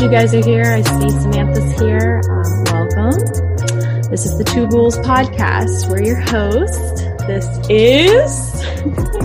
glad you guys are here. I see Samantha's here. Um, welcome. This is the Two Ghouls podcast. We're your hosts. This is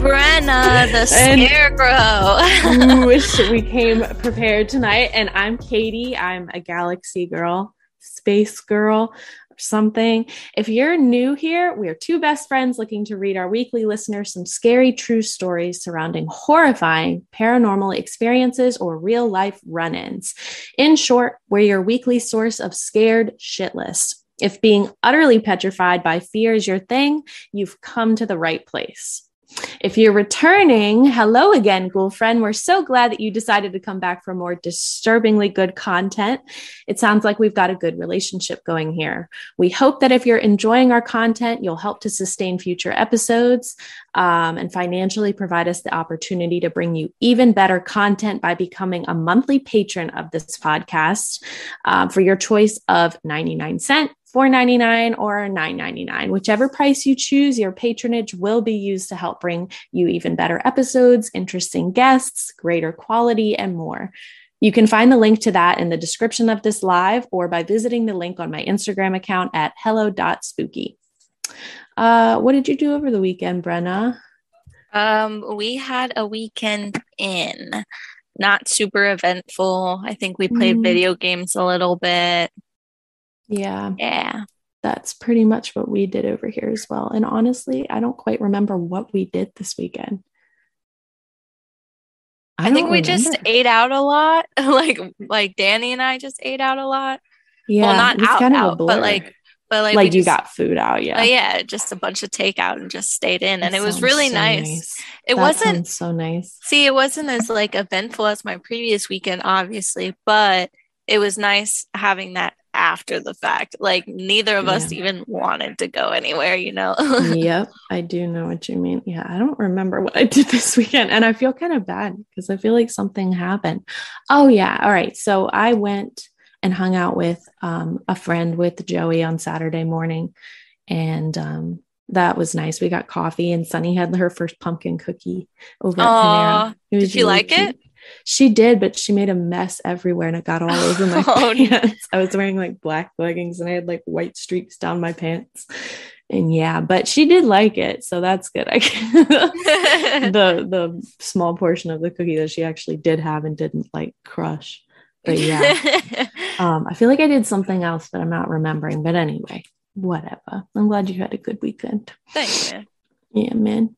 Brenna, the scarecrow. wish we came prepared tonight. And I'm Katie. I'm a galaxy girl, space girl something. If you're new here, we are two best friends looking to read our weekly listeners some scary true stories surrounding horrifying paranormal experiences or real life run ins. In short, we're your weekly source of scared shitless. If being utterly petrified by fear is your thing, you've come to the right place. If you're returning, hello again, ghoul friend. We're so glad that you decided to come back for more disturbingly good content. It sounds like we've got a good relationship going here. We hope that if you're enjoying our content, you'll help to sustain future episodes um, and financially provide us the opportunity to bring you even better content by becoming a monthly patron of this podcast uh, for your choice of 99 cent $4.99 or $9.99. Whichever price you choose, your patronage will be used to help bring you even better episodes, interesting guests, greater quality, and more. You can find the link to that in the description of this live or by visiting the link on my Instagram account at hello.spooky. Uh, what did you do over the weekend, Brenna? Um, we had a weekend in, not super eventful. I think we played mm. video games a little bit. Yeah. Yeah. That's pretty much what we did over here as well. And honestly, I don't quite remember what we did this weekend. I, I think we remember. just ate out a lot. like like Danny and I just ate out a lot. Yeah. Well, not out, kind of out but like but like like you just, got food out, yeah. yeah, just a bunch of takeout and just stayed in, and it was really so nice. nice. It that wasn't so nice. See, it wasn't as like eventful as my previous weekend, obviously, but it was nice having that after the fact. Like neither of yeah. us even wanted to go anywhere, you know? yep. I do know what you mean. Yeah. I don't remember what I did this weekend. And I feel kind of bad because I feel like something happened. Oh, yeah. All right. So I went and hung out with um, a friend with Joey on Saturday morning. And um, that was nice. We got coffee and Sunny had her first pumpkin cookie over at Panera. Did you really like cute. it? She did, but she made a mess everywhere and it got all over my oh, pants. I was wearing like black leggings and I had like white streaks down my pants. And yeah, but she did like it, so that's good. I the the small portion of the cookie that she actually did have and didn't like crush. But yeah, um, I feel like I did something else that I'm not remembering. But anyway, whatever. I'm glad you had a good weekend. Thanks, man. Yeah, man.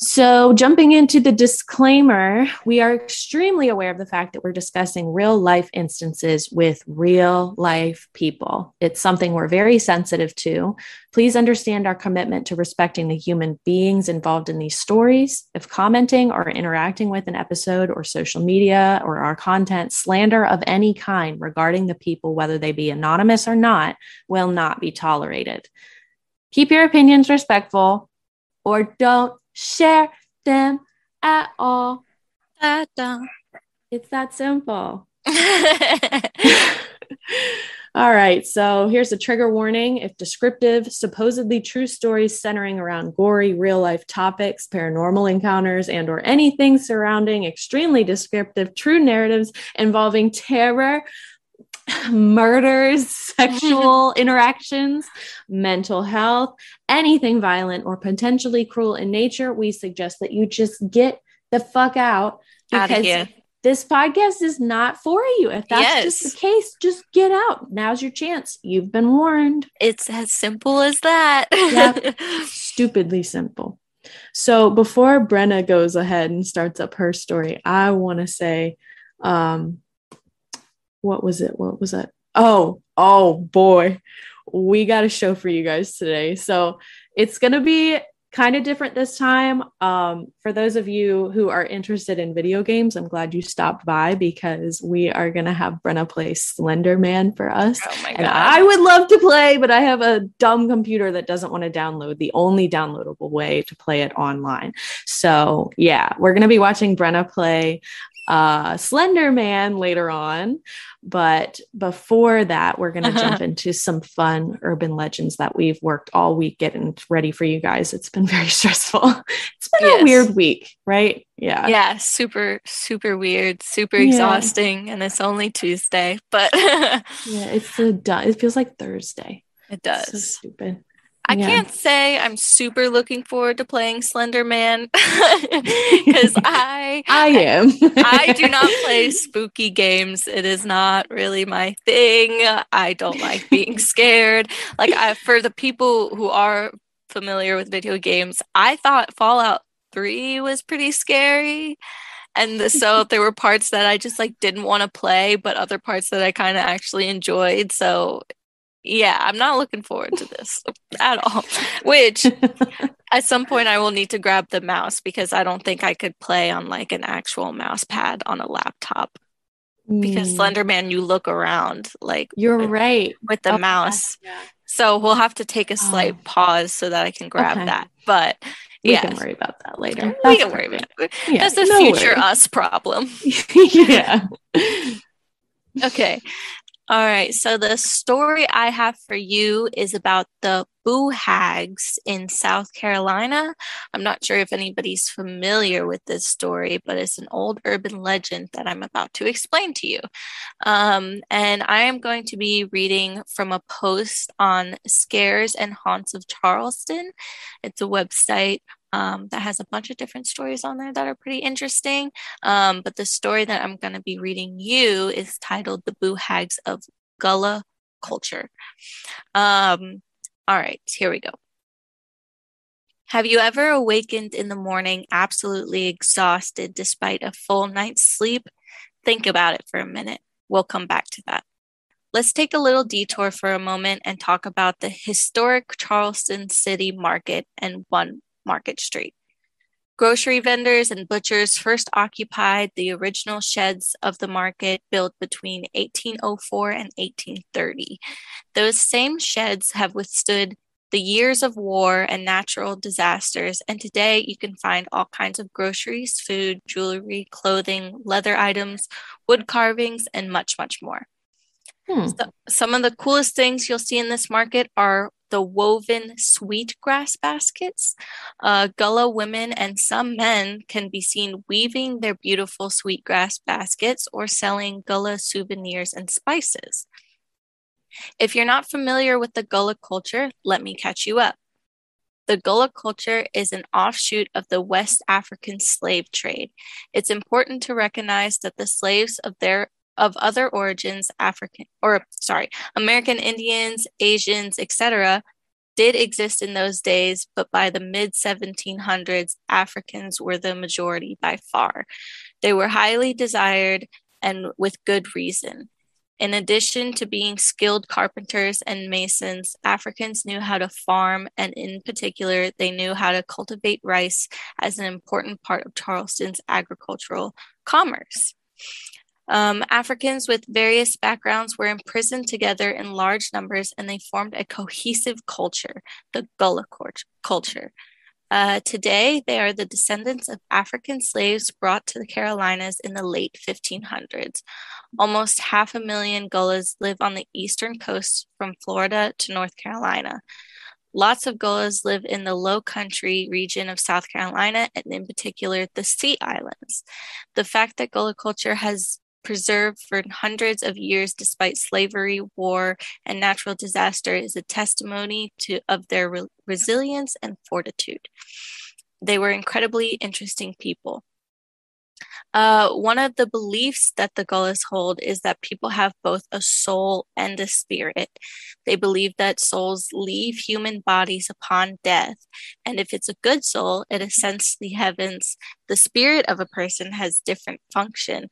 So, jumping into the disclaimer, we are extremely aware of the fact that we're discussing real life instances with real life people. It's something we're very sensitive to. Please understand our commitment to respecting the human beings involved in these stories. If commenting or interacting with an episode or social media or our content slander of any kind regarding the people, whether they be anonymous or not, will not be tolerated. Keep your opinions respectful or don't share them at all. It's that simple. all right, so here's a trigger warning. If descriptive, supposedly true stories centering around gory real life topics, paranormal encounters, and or anything surrounding extremely descriptive true narratives involving terror, murders, sexual interactions, mental health, anything violent or potentially cruel in nature, we suggest that you just get the fuck out because this podcast is not for you. If that's yes. just the case, just get out. Now's your chance. You've been warned. It's as simple as that. yep. Stupidly simple. So before Brenna goes ahead and starts up her story, I want to say, um, what was it? What was that? Oh, oh boy. We got a show for you guys today. So it's going to be kind of different this time. Um, for those of you who are interested in video games, I'm glad you stopped by because we are going to have Brenna play Slender Man for us. Oh my God. And I would love to play, but I have a dumb computer that doesn't want to download the only downloadable way to play it online. So, yeah, we're going to be watching Brenna play uh, Slender Man later on. But before that, we're going to jump into some fun urban legends that we've worked all week getting ready for you guys. It's been very stressful. It's been yes. a weird week, right? Yeah. Yeah. Super, super weird, super yeah. exhausting. And it's only Tuesday, but yeah, it's a, it feels like Thursday. It does. So stupid. I yeah. can't say I'm super looking forward to playing Slender Man because I I am. I do not play spooky games. It is not really my thing. I don't like being scared. Like I, for the people who are familiar with video games, I thought Fallout 3 was pretty scary. And the, so there were parts that I just like didn't want to play, but other parts that I kind of actually enjoyed. So yeah, I'm not looking forward to this at all. Which at some point I will need to grab the mouse because I don't think I could play on like an actual mouse pad on a laptop. Mm. Because Slenderman, you look around like you're with, right with the oh, mouse. Yeah. So we'll have to take a slight oh. pause so that I can grab okay. that. But yeah. we yeah. can worry about that later. We That's can worry about it. Yeah, That's a no future worry. us problem. yeah. okay. All right. So the story I have for you is about the Boo Hags in South Carolina. I'm not sure if anybody's familiar with this story, but it's an old urban legend that I'm about to explain to you. Um, and I am going to be reading from a post on Scares and Haunts of Charleston. It's a website um, that has a bunch of different stories on there that are pretty interesting. Um, but the story that I'm going to be reading you is titled The Boo Hags of Gullah Culture. Um, all right, here we go. Have you ever awakened in the morning absolutely exhausted despite a full night's sleep? Think about it for a minute. We'll come back to that. Let's take a little detour for a moment and talk about the historic Charleston City Market and one Market Street. Grocery vendors and butchers first occupied the original sheds of the market built between 1804 and 1830. Those same sheds have withstood the years of war and natural disasters, and today you can find all kinds of groceries, food, jewelry, clothing, leather items, wood carvings, and much, much more. Hmm. So, some of the coolest things you'll see in this market are the woven sweetgrass baskets. Uh, Gullah women and some men can be seen weaving their beautiful sweetgrass baskets or selling Gullah souvenirs and spices. If you're not familiar with the Gullah culture, let me catch you up. The Gullah culture is an offshoot of the West African slave trade. It's important to recognize that the slaves of their of other origins, African or sorry, American Indians, Asians, etc., did exist in those days, but by the mid 1700s, Africans were the majority by far. They were highly desired and with good reason. In addition to being skilled carpenters and masons, Africans knew how to farm, and in particular, they knew how to cultivate rice as an important part of Charleston's agricultural commerce. Um, Africans with various backgrounds were imprisoned together in large numbers and they formed a cohesive culture, the Gullah culture. Uh, today, they are the descendants of African slaves brought to the Carolinas in the late 1500s. Almost half a million Gullahs live on the eastern coast from Florida to North Carolina. Lots of Gullahs live in the low country region of South Carolina and, in particular, the Sea Islands. The fact that Gullah culture has preserved for hundreds of years despite slavery, war, and natural disaster is a testimony to of their re- resilience and fortitude. They were incredibly interesting people. Uh, one of the beliefs that the Gullahs hold is that people have both a soul and a spirit. They believe that souls leave human bodies upon death, and if it's a good soul, it ascends the heavens. The spirit of a person has different function,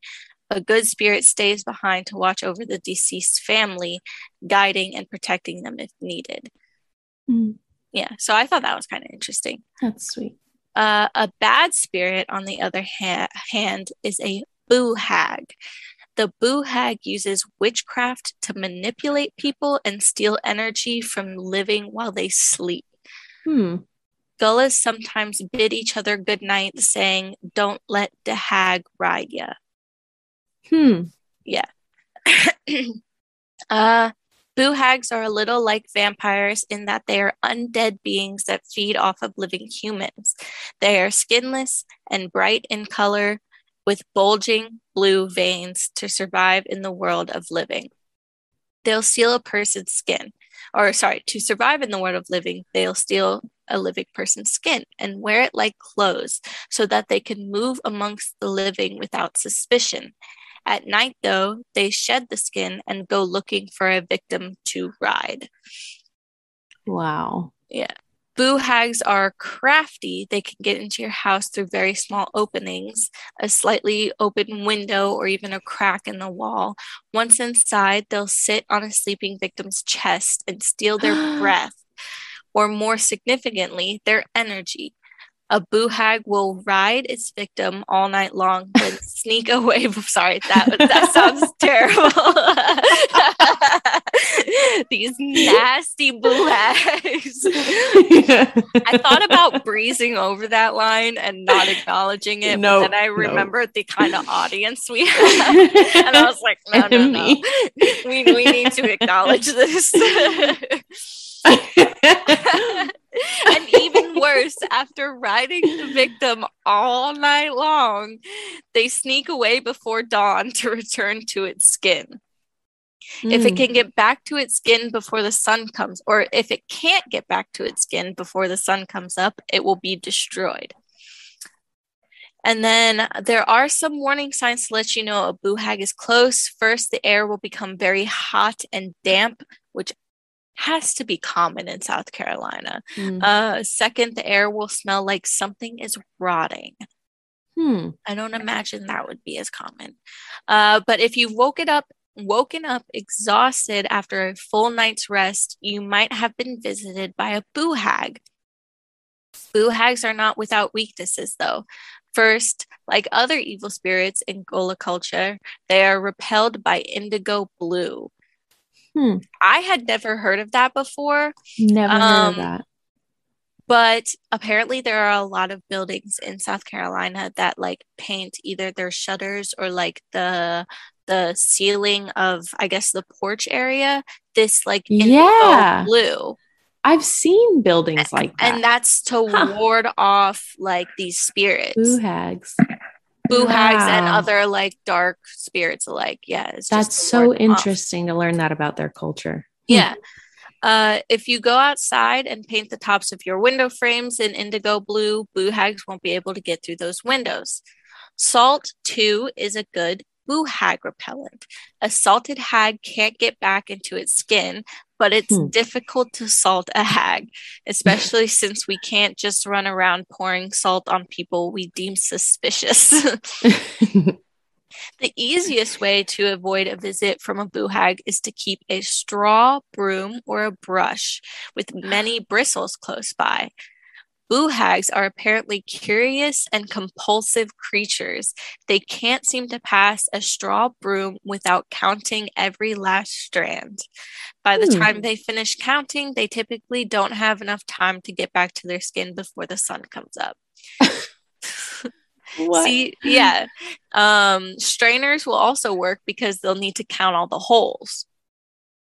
a good spirit stays behind to watch over the deceased family, guiding and protecting them if needed. Mm. Yeah, so I thought that was kind of interesting. That's sweet. Uh, a bad spirit, on the other ha- hand, is a boo hag. The boo hag uses witchcraft to manipulate people and steal energy from living while they sleep. Hmm. Gullahs sometimes bid each other good night, saying, Don't let the hag ride ya. Hmm. Yeah. uh, boo hags are a little like vampires in that they are undead beings that feed off of living humans. They are skinless and bright in color with bulging blue veins to survive in the world of living. They'll steal a person's skin, or sorry, to survive in the world of living, they'll steal a living person's skin and wear it like clothes so that they can move amongst the living without suspicion. At night, though, they shed the skin and go looking for a victim to ride. Wow. Yeah. Boo hags are crafty. They can get into your house through very small openings, a slightly open window, or even a crack in the wall. Once inside, they'll sit on a sleeping victim's chest and steal their breath, or more significantly, their energy. A boo hag will ride its victim all night long, then sneak away. Sorry, that that sounds terrible. These nasty boo hags. I thought about breezing over that line and not acknowledging it, No, but then I no. remembered the kind of audience we have, and I was like, no, no, no, we we need to acknowledge this. And even worse, after riding the victim all night long, they sneak away before dawn to return to its skin. If it Mm. can get back to its skin before the sun comes, or if it can't get back to its skin before the sun comes up, it will be destroyed. And then there are some warning signs to let you know a boo hag is close. First, the air will become very hot and damp, which has to be common in South Carolina. Mm. Uh, second, the air will smell like something is rotting. Hmm. I don't imagine that would be as common. Uh, but if you've woken up, woken up exhausted after a full night's rest, you might have been visited by a boo hag. Boo hags are not without weaknesses, though. First, like other evil spirits in Gullah culture, they are repelled by indigo blue. Hmm. I had never heard of that before. Never heard Um, of that. but apparently there are a lot of buildings in South Carolina that like paint either their shutters or like the the ceiling of I guess the porch area this like Yeah. blue I've seen buildings like that. and that's to Huh. ward off like these spirits Boo hags. Boo hags and other like dark spirits alike yeah That's so them off. interesting to learn that about their culture. Yeah. Uh, if you go outside and paint the tops of your window frames in indigo blue, boo hags won't be able to get through those windows. Salt, too, is a good boo hag repellent. A salted hag can't get back into its skin, but it's Hmm. difficult to salt a hag, especially since we can't just run around pouring salt on people we deem suspicious. The easiest way to avoid a visit from a boo hag is to keep a straw, broom, or a brush with many bristles close by. Boo hags are apparently curious and compulsive creatures. They can't seem to pass a straw broom without counting every last strand. By the Hmm. time they finish counting, they typically don't have enough time to get back to their skin before the sun comes up. what? See, yeah. Um, strainers will also work because they'll need to count all the holes.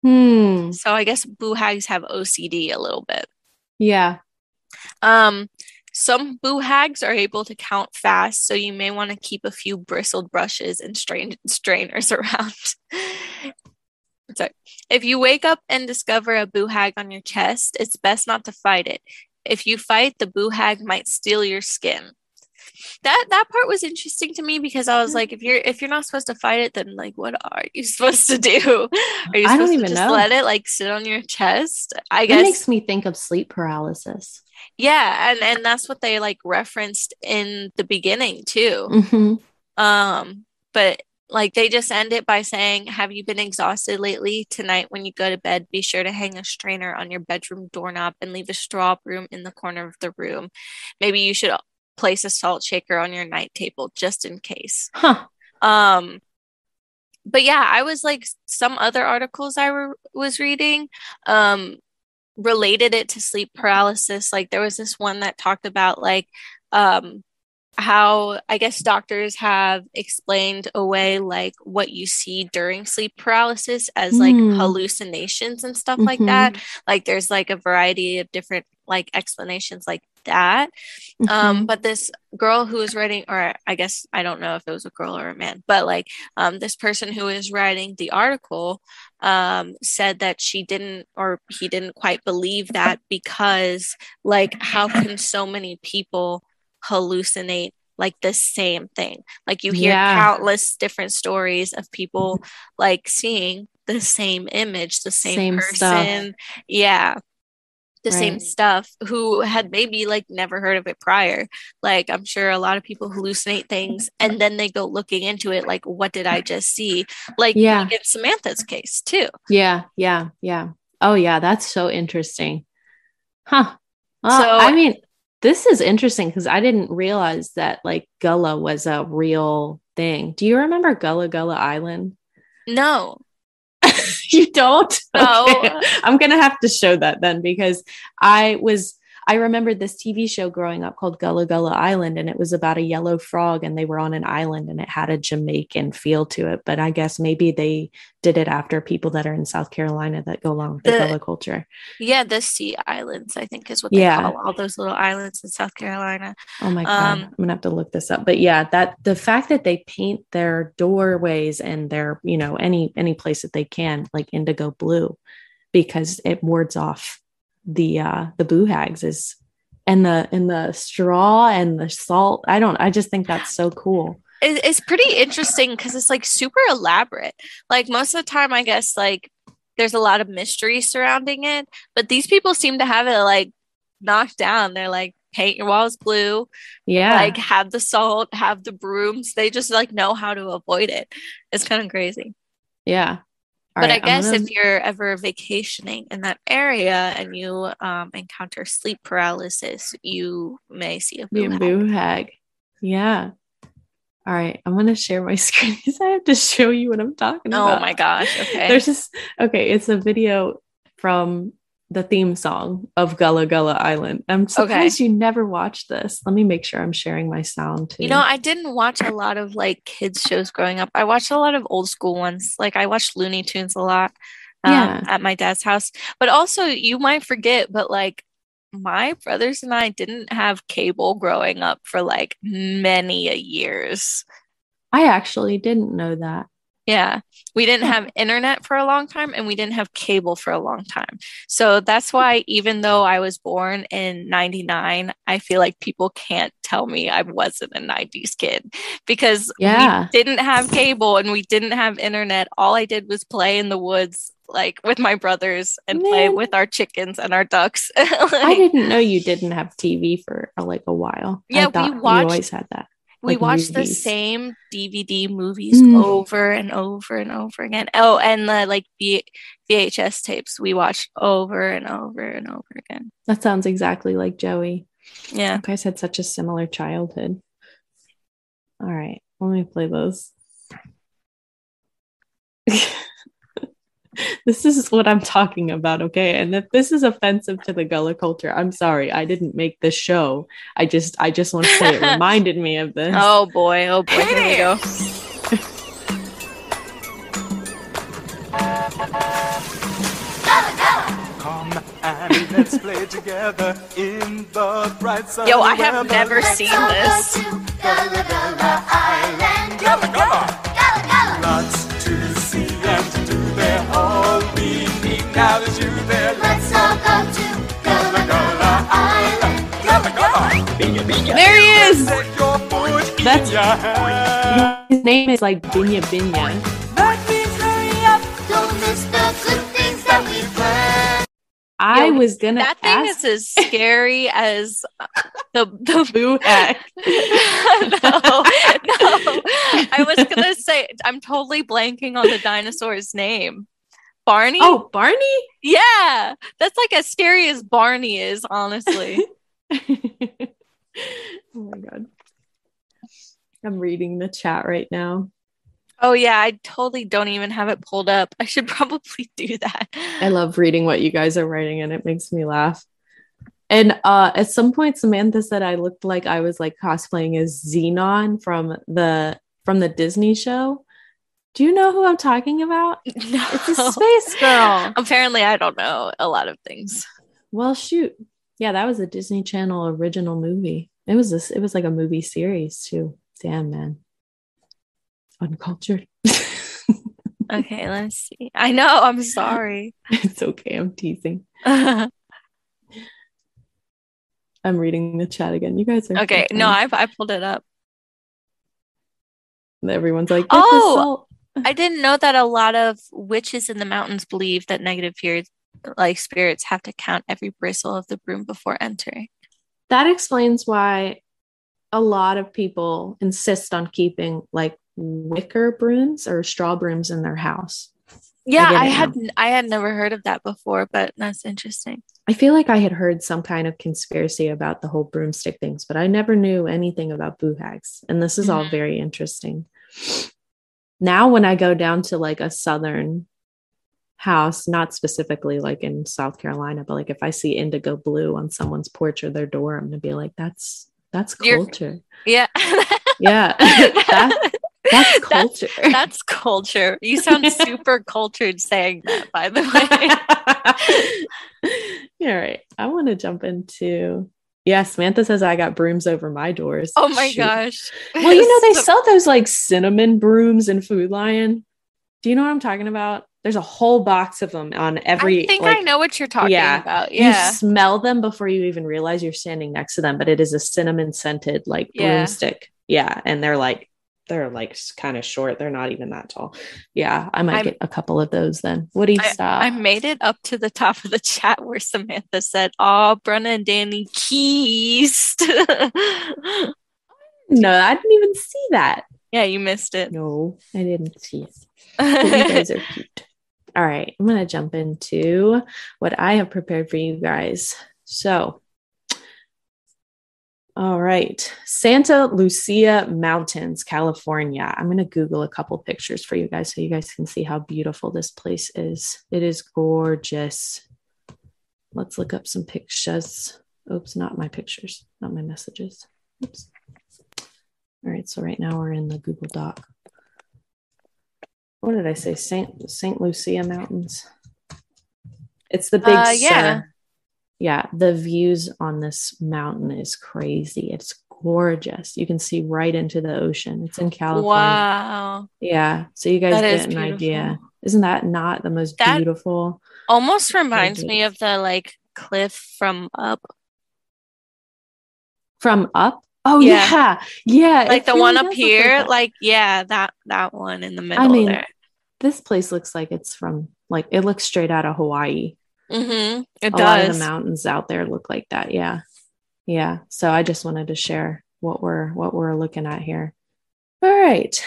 Hmm. So I guess boo hags have OCD a little bit. Yeah. Um, some boo hags are able to count fast, so you may want to keep a few bristled brushes and strain- strainers around. Sorry. If you wake up and discover a boo hag on your chest, it's best not to fight it. If you fight, the boo hag might steal your skin. That that part was interesting to me because I was like, if you're if you're not supposed to fight it, then like what are you supposed to do? Are you supposed to just know. let it like sit on your chest? I guess makes me think of sleep paralysis. yeah, and and that's what they like referenced in the beginning too. hmm Um, but like they just end it by saying, "Have you been exhausted lately? Tonight when you go to bed, be sure to hang a strainer on your bedroom doorknob and leave a straw broom in the corner of the room. Maybe you should place a salt shaker on your night table just in case." Huh. Um, but yeah, I was like some other articles I were, was reading um related it to sleep paralysis. Like there was this one that talked about like um how I guess doctors have explained away like what you see during sleep paralysis as like Mm. hallucinations and stuff like Mhm. that. Like there's like a variety of different like explanations like that. Um, Mhm. but this girl who was writing, or I guess I don't know if it was a girl or a man, but like um, this person who was writing the article um, said that she didn't, or he didn't quite believe that because, like, how can so many people hallucinate like the same thing? Like, you hear Yeah. countless different stories of people like seeing the same image, the same, Same stuff. person. Yeah. The same stuff who had maybe like never heard of it prior. Like, I'm sure a lot of people hallucinate things and then they go looking into it, like, what did I just see? Like, Yeah. like in Samantha's case, too. Yeah, yeah, yeah. Oh, yeah, that's so interesting. Huh. Well, So- I mean, this is interesting because I didn't realize that like Gullah was a real thing. Do you remember Gullah Gullah Island? No. you don't? No. Okay. Oh. I'm going to have to show that then because I was I remembered this TV show growing up called Gullah Gullah Island, and it was about a yellow frog, and they were on an island, and it had a Jamaican feel to it. But I guess maybe they did it after people that are in South Carolina that go along with the, The- Gullah culture. Yeah, the Sea Islands, I think is what they Yeah. call all those little islands in South Carolina. Oh my god, Um, I'm gonna have to look this up. But yeah, that the fact that they paint their doorways and their you know any any place that they can like indigo blue because it wards off the uh the boo hags is and the and the straw and the salt. I don't. I just think that's so cool. It, it's pretty interesting because it's like super elaborate. Like most of the time, I guess like there's a lot of mystery surrounding it, but these people seem to have it like knocked down. They're like paint your walls blue, Yeah, like have the salt, have the brooms. They just like know how to avoid it. It's kind of crazy. yeah. All but right, I guess gonna- if you're ever vacationing in that area and you um, encounter sleep paralysis, you may see a boo hag. boo hag. Yeah. All right, I'm gonna share my screen because I have to show you what I'm talking Oh about. Oh my gosh. Okay. There's just okay. It's a video from the theme song of Gullah Gullah Island. I'm surprised you never watched this. Let me make sure I'm sharing my sound too. You know, I didn't watch a lot of like kids shows growing up. I watched a lot of old school ones. Like I watched Looney Tunes a lot um, Yeah. at my dad's house. But also, you might forget, but like my brothers and I didn't have cable growing up for like many a years. I actually didn't know that. Yeah, we didn't hmm. have internet for a long time and we didn't have cable for a long time. So that's why, even though I was born in 99, I feel like people can't tell me I wasn't a 90s kid because Yeah. we didn't have cable and we didn't have internet. All I did was play in the woods, like with my brothers and play with our chickens and our ducks. I didn't know you didn't have TV for like a while. Yeah, we watched- You always had that. We like watched the same DVD movies Mm. over and over and over again. Oh, and the like V- VHS tapes we watched over and over and over again. That sounds exactly like Joey. Yeah. You guys had such a similar childhood. All right, let me play those. this is what I'm talking about, okay? And if this is offensive to the Gullah culture, I'm sorry. I didn't make this show. I just I just want to say it reminded me of this. Oh boy. Oh boy. Here we go. Come and let's play together in the bright sun. Yo, I have never seen this. Gullah, gullah. Island. Lots to now is you there. Let's all go to Gullah, Gullah Island. Gullah, Gullah. There he is. Take your foot That's- in your hand. His name is like Binyah Binyah. That means hurry up. Don't miss the good things that we planned. I Yo, was gonna That thing ask is as scary as the the Boo Hag. no, no. I was gonna say I'm totally blanking on the dinosaur's name. Barney? Oh, Barney? yeah. That's like as scary as Barney is, honestly. oh my god. I'm reading the chat right now. Oh yeah, I totally don't even have it pulled up. I should probably do that. I love reading what you guys are writing and it makes me laugh. And uh, at some point, Samantha said I looked like I was like cosplaying as Zenon from the from the Disney show. Do you know who I'm talking about? No. It's a space girl. Apparently, I don't know a lot of things. Well, shoot. Yeah, that was a Disney Channel original movie. It was this. It was like a movie series too. Damn man, uncultured. Okay, let's see. I know. I'm sorry. it's okay. I'm teasing. I'm reading the chat again. You guys are so no. I I pulled it up. Everyone's like, Oh! I didn't know that a lot of witches in the mountains believe that negative periods, like spirits, have to count every bristle of the broom before entering. that explains why a lot of people insist on keeping like wicker brooms or straw brooms in their house. Yeah, I, it had I had never heard of that before, but that's interesting. I feel like I had heard some kind of conspiracy about the whole broomstick things, but I never knew anything about boo hags. And this is all Mhm. very interesting. Now, when I go down to like a southern house, not specifically like in South Carolina, but like if I see indigo blue on someone's porch or their door, I'm gonna be like, that's that's You're- culture. Yeah, Yeah. that, that's culture. That's culture. You sound super cultured saying that, by the way. All right. I want to jump into yeah, Samantha says I got brooms over my doors. Oh my Shoot. gosh. Well, you know, they sell those like cinnamon brooms in Food Lion. Do you know what I'm talking about? There's a whole box of them on every I think like, I know what you're talking yeah. about. Yeah. You smell them before you even realize you're standing next to them, but it is a cinnamon scented like Yeah. broomstick. Yeah. And they're like, they're like kind of short. They're not even that tall. Yeah. I might I'm- get a couple of those then. What do you stop? I made it up to the top of the chat where Samantha said, Oh, Brenna and Danny keys. no, I didn't even see that. yeah, you missed it. No, I didn't see it. You guys are cute. All right, I'm going to jump into what I have prepared for you guys. So, all right, Santa Lucia Mountains, California. I'm going to Google a couple pictures for you guys so you guys can see how beautiful this place is. It is gorgeous. Let's look up some pictures. Oops, not my pictures, not my messages. Oops. All right, so right now we're in the Google Doc what did I say? Saint Saint Lucia Mountains. It's the big Uh, yeah. Yeah, the views on this mountain is crazy. It's gorgeous. You can see right into the ocean. It's in California. Wow. Yeah. So you guys That get an beautiful. idea. Isn't that not the most That- beautiful? Almost reminds Gorgeous. me of the like cliff from up. From up? Oh Yeah. yeah. Yeah. Like the really one up here. that. Like, yeah, that that one in the middle I mean, there. this place looks like it's from like it looks straight out of Hawaii. Mm-hmm. It a lot of the mountains out there look like that. Yeah. Yeah. So i just wanted to share what we're what we're looking at here. All right.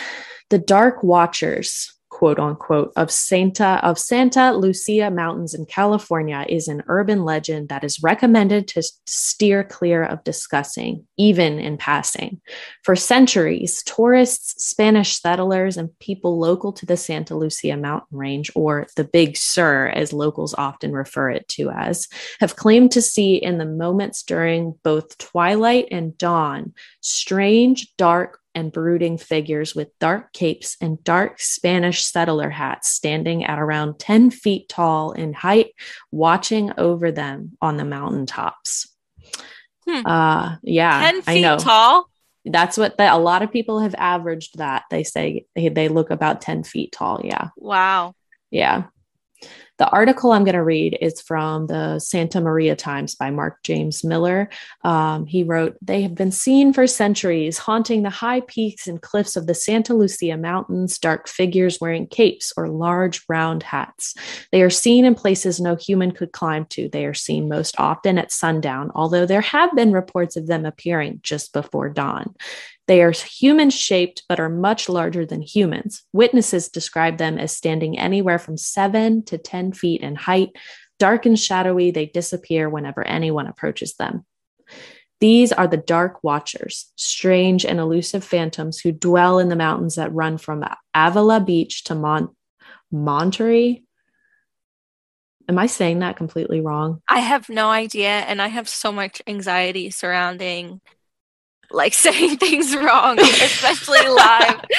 The dark watchers quote unquote of santa of santa lucia mountains in california is an urban legend that is recommended to steer clear of discussing even in passing. For centuries tourists spanish settlers and people local to the santa lucia mountain range or the big sur as locals often refer it to as have claimed to see in the moments during both twilight and dawn strange, dark, and brooding figures with dark capes and dark Spanish settler hats standing at around 10 feet tall in height, watching over them on the mountaintops. Hmm. Uh, yeah, 10 I feet know. tall. That's what the, a lot of people have averaged that. They say they, they look about 10 feet tall. Yeah. Wow. Yeah. The article I'm going to read is from the Santa Maria Times by Mark James Miller. Um, he wrote, They have been seen for centuries, haunting the high peaks and cliffs of the Santa Lucia Mountains, dark figures wearing capes or large round hats. They are seen in places no human could climb to. They are seen most often at sundown, although there have been reports of them appearing just before dawn. They are human shaped, but are much larger than humans. Witnesses describe them as standing anywhere from seven to 10 feet in height. Dark and shadowy, they disappear whenever anyone approaches them. These are the Dark Watchers, strange and elusive phantoms who dwell in the mountains that run from Avila Beach to Mont- Monterey. Am I saying that completely wrong? I have no idea, and I have so much anxiety surrounding like saying things wrong, especially live.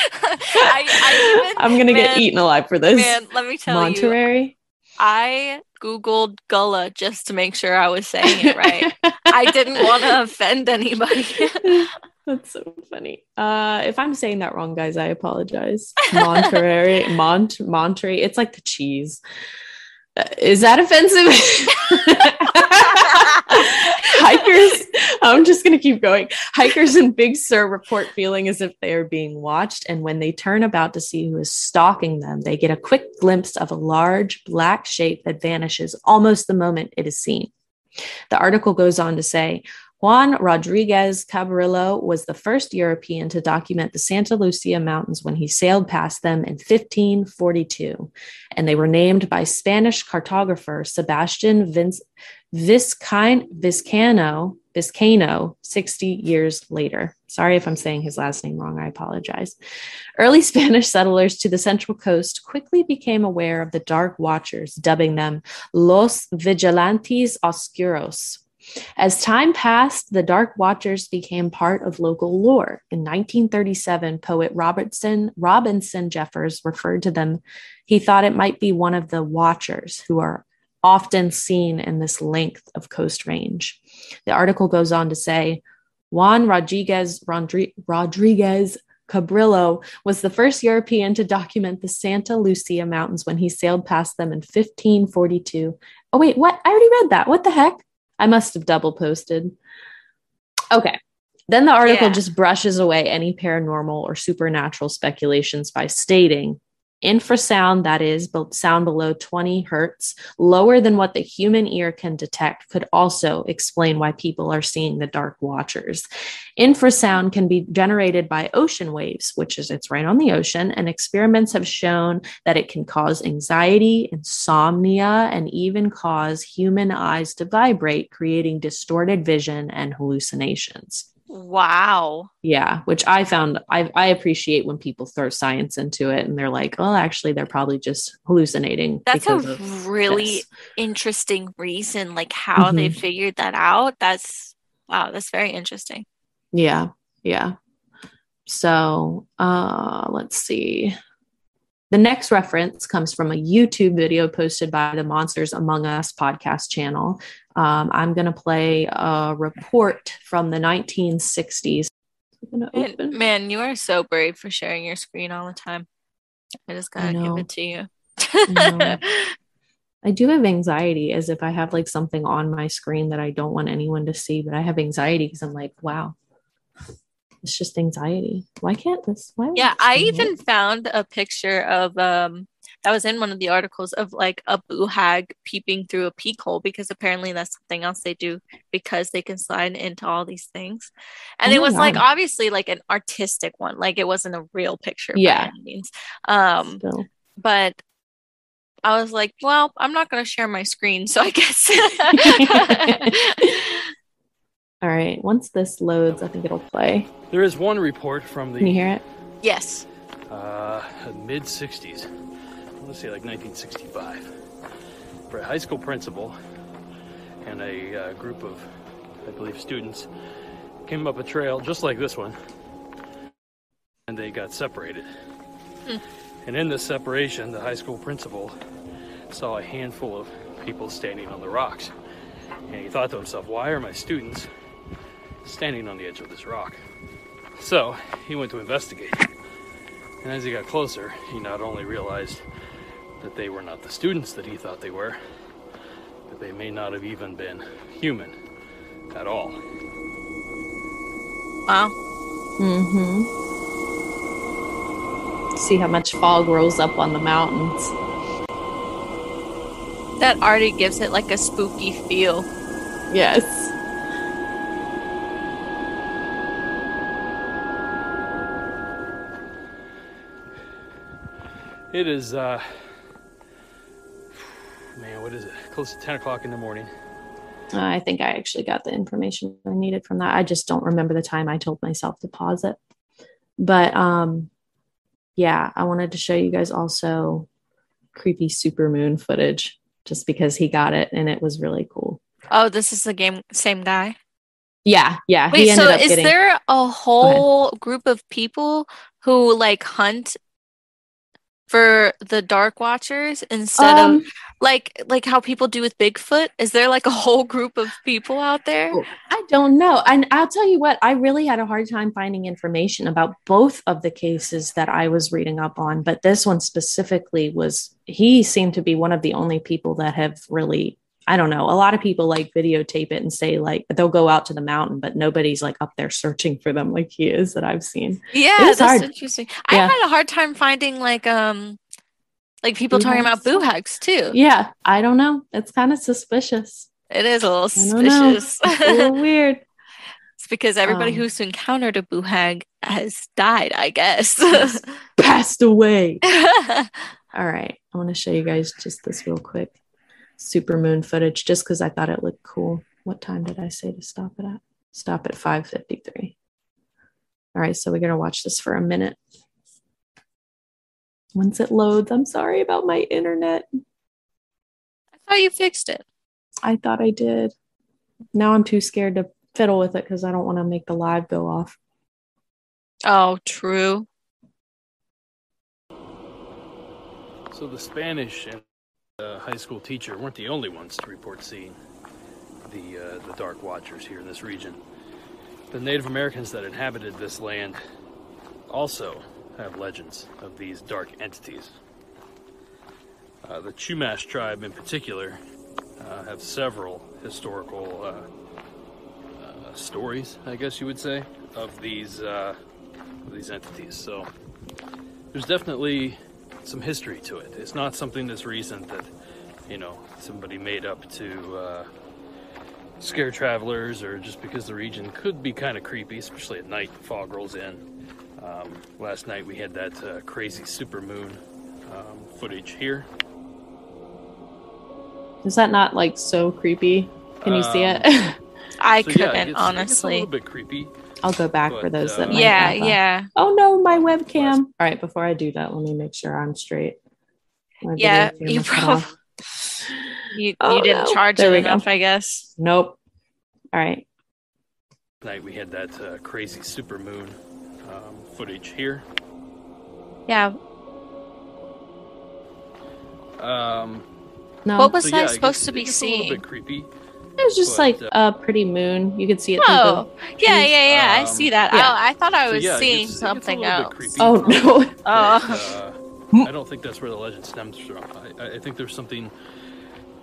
I, am gonna man, get eaten alive for this. Man, let me tell Monterey? you, I googled Gullah just to make sure I was saying it right. I didn't want to offend anybody. That's so funny. Uh, if I'm saying that wrong, guys, I apologize. Monterey, Mont, Monterey. It's like the cheese. Uh, is that offensive? Hikers, I'm just going to keep going. Hikers in Big Sur report feeling as if they are being watched. And when they turn about to see who is stalking them, they get a quick glimpse of a large black shape that vanishes almost the moment it is seen. The article goes on to say Juan Rodriguez Cabrillo was the first European to document the Santa Lucia Mountains when he sailed past them in 1542, and they were named by Spanish cartographer Sebastian Vince, Vizcaíno 60 years later. Sorry if I'm saying his last name wrong, I apologize. Early Spanish settlers to the central coast quickly became aware of the Dark Watchers, dubbing them Los Vigilantes Oscuros, as time passed, the Dark Watchers became part of local lore. In 1937, poet Robertson Robinson Jeffers referred to them. He thought it might be one of the Watchers who are often seen in this length of coast range. The article goes on to say Juan Rodriguez Rodriguez Cabrillo was the first European to document the Santa Lucia Mountains when he sailed past them in 1542. Oh, wait, what? I already read that. What the heck? I must have double posted. Okay. Then the article yeah. just brushes away any paranormal or supernatural speculations by stating Infrasound, that is, sound below 20 hertz, lower than what the human ear can detect, could also explain why people are seeing the dark watchers. Infrasound can be generated by ocean waves, which is it's right on the ocean, and experiments have shown that it can cause anxiety, insomnia, and even cause human eyes to vibrate, creating distorted vision and hallucinations. Wow. Yeah, which I found I I appreciate when people throw science into it and they're like, "Oh, actually they're probably just hallucinating." That's a really this. interesting reason like how mm-hmm. they figured that out. That's wow, that's very interesting. Yeah. Yeah. So, uh let's see. The next reference comes from a YouTube video posted by the Monsters Among Us podcast channel. Um, I'm going to play a report from the 1960s. Man, man, you are so brave for sharing your screen all the time. I just gotta give it to you. I, I do have anxiety as if I have like something on my screen that I don't want anyone to see, but I have anxiety because I'm like, wow, it's just anxiety. Why can't this? Why? Yeah, I even it? found a picture of um that was in one of the articles of like a boo hag peeping through a peek hole because apparently that's something else they do because they can slide into all these things. And oh it was God. like obviously like an artistic one, like it wasn't a real picture yeah. means. Um Still. but I was like, well, I'm not going to share my screen, so I guess All right. Once this loads, I think it'll play. There is one report from the. Can you hear it? Yes. Uh, mid 60s. Let's say like 1965. For a high school principal and a uh, group of, I believe, students came up a trail just like this one, and they got separated. Hmm. And in this separation, the high school principal saw a handful of people standing on the rocks. And he thought to himself, why are my students standing on the edge of this rock. So he went to investigate. And as he got closer, he not only realized that they were not the students that he thought they were, but they may not have even been human at all. Wow. Mm-hmm. See how much fog rolls up on the mountains. That already gives it like a spooky feel. Yes. It is, uh, man, what is it? Close to 10 o'clock in the morning. Uh, I think I actually got the information I needed from that. I just don't remember the time I told myself to pause it. But um, yeah, I wanted to show you guys also creepy supermoon footage just because he got it and it was really cool. Oh, this is the game same guy. Yeah, yeah. Wait, so is getting- there a whole group of people who like hunt for the dark watchers instead Um, of like like how people do with Bigfoot? Is there like a whole group of people out there? I don't know. And I'll tell you what, I really had a hard time finding information about both of the cases that I was reading up on, but this one specifically was he seemed to be one of the only people that have really I don't know. A lot of people like videotape it and say like they'll go out to the mountain, but nobody's like up there searching for them like he is that I've seen. Yeah, that's hard. interesting. I Yeah. had a hard time finding like um like people Boo talking about hags? boo hags too. Yeah, I don't know. It's kind of suspicious. It is a little I suspicious. It's a little weird. It's because everybody Um, who's encountered a boo hag has died, I guess. Passed away. All right. I want to show you guys just this real quick super moon footage just because I thought it looked cool. What time did I say to stop it at? Stop at 5:53. All right, so we're gonna watch this for a minute. Once it loads, I'm sorry about my internet. I thought you fixed it. I thought I did. Now I'm too scared to fiddle with it because I don't want to make the live go off. Oh, true. So the Spanish and uh, high school teacher weren't the only ones to report seeing the uh, the Dark Watchers here in this region. The Native Americans that inhabited this land also have legends of these dark entities. Uh, the Chumash tribe, in particular, uh, have several historical uh, uh, stories, I guess you would say, of these uh, of these entities. So there's definitely some history to it. It's not something that's recent that, you know, somebody made up to uh, scare travelers or just because the region could be kind of creepy, especially at night. The fog rolls in. Um, last night we had that uh, crazy super moon um, footage here. Is that not like so creepy? Can you see Um, it? I So, couldn't gets- it gets a little bit creepy. I'll go back for But, those that uh, might Yeah, have, yeah. Oh no, my webcam. All right, before I do that, let me make sure I'm straight. My Yeah, you probably you, Oh, you didn't no. charge There it we go. I guess. Nope. All right. Night we had that uh, crazy super moon um, footage here. Yeah. Um, No, What was so, yeah, I it supposed to be gets A little bit creepy. It was just but, like uh, a pretty moon. You could see it. through the- Oh, yeah, yeah, yeah. I Um, see that. yeah. Oh, I thought I So, was yeah, seeing gets- it gets a something little bit else. creepy. Oh no. Oh, Uh, I don't think that's where the legend stems from. I, I think there's something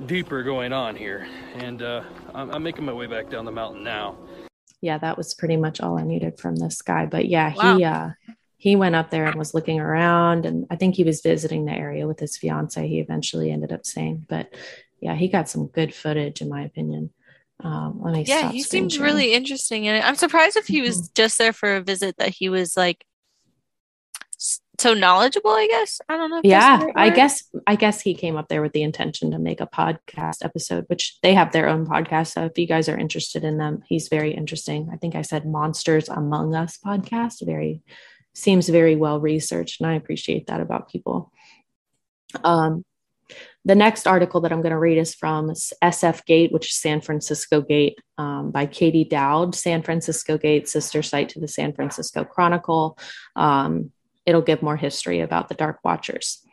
deeper going on here, and uh, I'm, I'm making my way back down the mountain now. yeah, that was pretty much all I needed from this guy. But yeah, Wow. he uh he went up there and was looking around and I think he was visiting the area with his fiance, he eventually ended up saying. But yeah, he got some good footage in my opinion. Um let me yeah. He seemed sharing. really interesting, and I'm surprised if he was Mm-hmm. just there for a visit that he was like so knowledgeable. I guess I don't know. if yeah right i guess i guess he came up there with the intention to make a podcast episode which they have their own podcast so if you guys are interested in them he's very interesting i think i said monsters among us podcast very seems very well researched and i appreciate that about people um the next article that I'm going to read is from SF Gate, which is San Francisco Gate um, by Katie Dowd. San Francisco Gate, sister site to the San Francisco Chronicle. Um, it'll give more history about the Dark Watchers.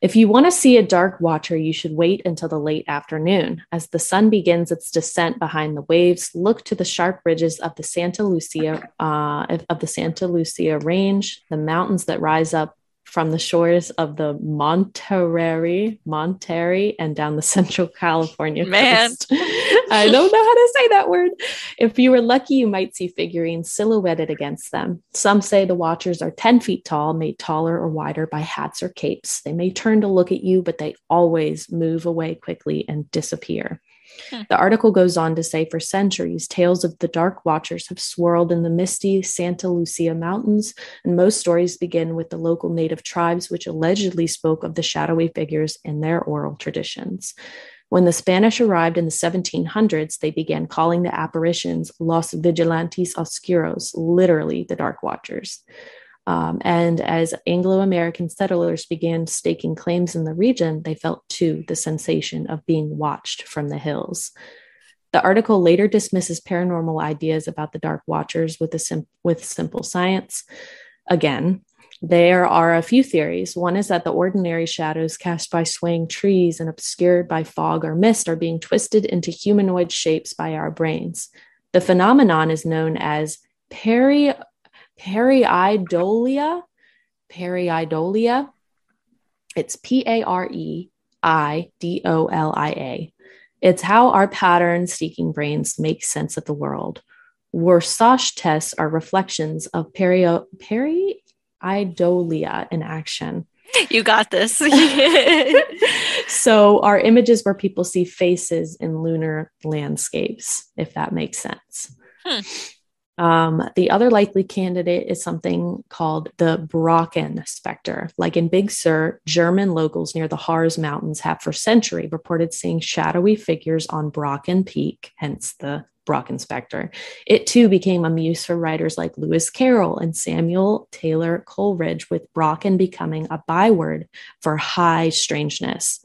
If you want to see a Dark Watcher, you should wait until the late afternoon. As the sun begins its descent behind the waves, look to the sharp ridges of the Santa Lucia uh, of the Santa Lucia Range, the mountains that rise up from the shores of the Monterey, Monterey, and down the Central California Man. coast. I don't know how to say that word. If you were lucky, you might see figurines silhouetted against them. Some say the watchers are 10 feet tall, made taller or wider by hats or capes. They may turn to look at you, but they always move away quickly and disappear. Hmm. The article goes on to say for centuries, tales of the Dark Watchers have swirled in the misty Santa Lucia Mountains, and most stories begin with the local native tribes, which allegedly spoke of the shadowy figures in their oral traditions. When the Spanish arrived in the 1700s, they began calling the apparitions Los Vigilantes Oscuros, literally the Dark Watchers. Um, and as Anglo American settlers began staking claims in the region, they felt too the sensation of being watched from the hills. The article later dismisses paranormal ideas about the Dark Watchers with, sim- with simple science. Again, there are a few theories. One is that the ordinary shadows cast by swaying trees and obscured by fog or mist are being twisted into humanoid shapes by our brains. The phenomenon is known as peri Pareidolia. Pareidolia. It's P A R E I D O L I A. It's how our pattern seeking brains make sense of the world. Rorschach tests are reflections of perio, pareidolia in action. You got this. so, our images where people see faces in lunar landscapes, if that makes sense. Hmm. Um, the other likely candidate is something called the Brocken specter. Like in Big Sur, German locals near the Harz Mountains have for centuries reported seeing shadowy figures on Brocken Peak, hence the Brocken specter. It too became a muse for writers like Lewis Carroll and Samuel Taylor Coleridge, with Brocken becoming a byword for high strangeness.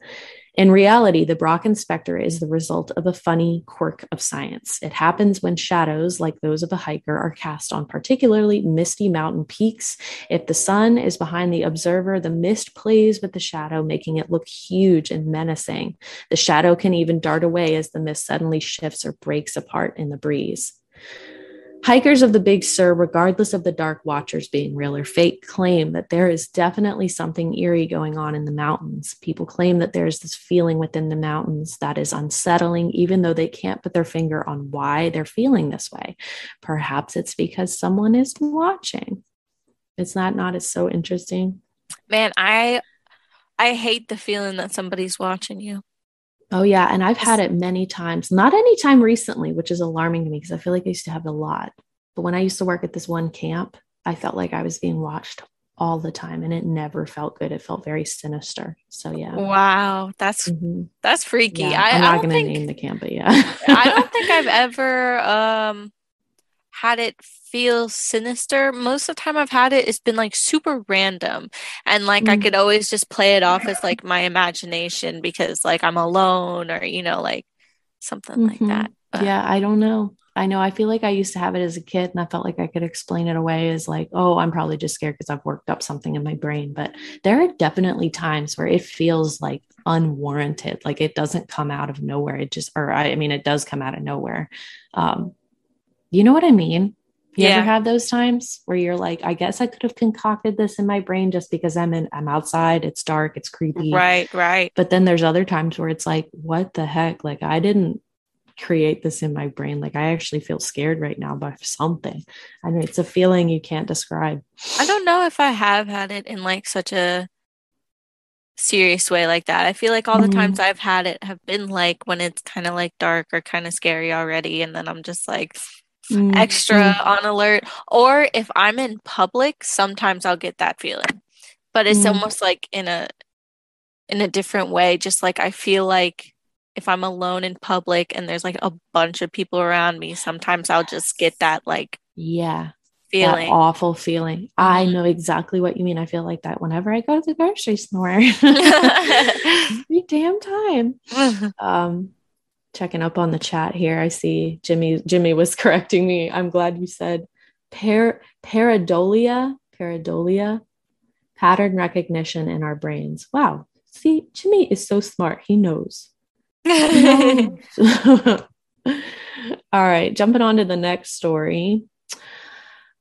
In reality, the Brock specter is the result of a funny quirk of science. It happens when shadows, like those of a hiker, are cast on particularly misty mountain peaks. If the sun is behind the observer, the mist plays with the shadow, making it look huge and menacing. The shadow can even dart away as the mist suddenly shifts or breaks apart in the breeze. Hikers of the Big Sur, regardless of the dark watchers being real or fake, claim that there is definitely something eerie going on in the mountains. People claim that there's this feeling within the mountains that is unsettling, even though they can't put their finger on why they're feeling this way. Perhaps it's because someone is watching. Is that not as so interesting? Man, I I hate the feeling that somebody's watching you. Oh yeah, and I've had it many times. Not any time recently, which is alarming to me because I feel like I used to have a lot. But when I used to work at this one camp, I felt like I was being watched all the time and it never felt good. It felt very sinister. So yeah. Wow, that's mm-hmm. that's freaky. Yeah, I, am not going to name the camp, but yeah. I don't think I've ever um had it feel sinister. Most of the time I've had it, it's been like super random. And like mm. I could always just play it off as like my imagination because like I'm alone or, you know, like something mm-hmm. like that. But. Yeah, I don't know. I know I feel like I used to have it as a kid and I felt like I could explain it away as like, oh, I'm probably just scared because I've worked up something in my brain. But there are definitely times where it feels like unwarranted. Like it doesn't come out of nowhere. It just, or I, I mean, it does come out of nowhere. Um, you know what I mean? You yeah. ever have those times where you're like, I guess I could have concocted this in my brain just because I'm in I'm outside, it's dark, it's creepy. Right, right. But then there's other times where it's like, what the heck? Like I didn't create this in my brain. Like I actually feel scared right now by something. I mean, it's a feeling you can't describe. I don't know if I have had it in like such a serious way like that. I feel like all the mm-hmm. times I've had it have been like when it's kind of like dark or kind of scary already. And then I'm just like, mm-hmm. extra on alert. Or if I'm in public, sometimes I'll get that feeling. But it's mm-hmm. almost like in a in a different way. Just like I feel like if I'm alone in public and there's like a bunch of people around me, sometimes I'll just get that like yeah feeling. Awful feeling. Mm-hmm. I know exactly what you mean. I feel like that whenever I go to the grocery store. Every damn time. um, checking up on the chat here. I see Jimmy Jimmy was correcting me. I'm glad you said par pareidolia, pareidolia, pattern recognition in our brains. Wow. See, Jimmy is so smart. He knows. He knows. All right, jumping on to the next story.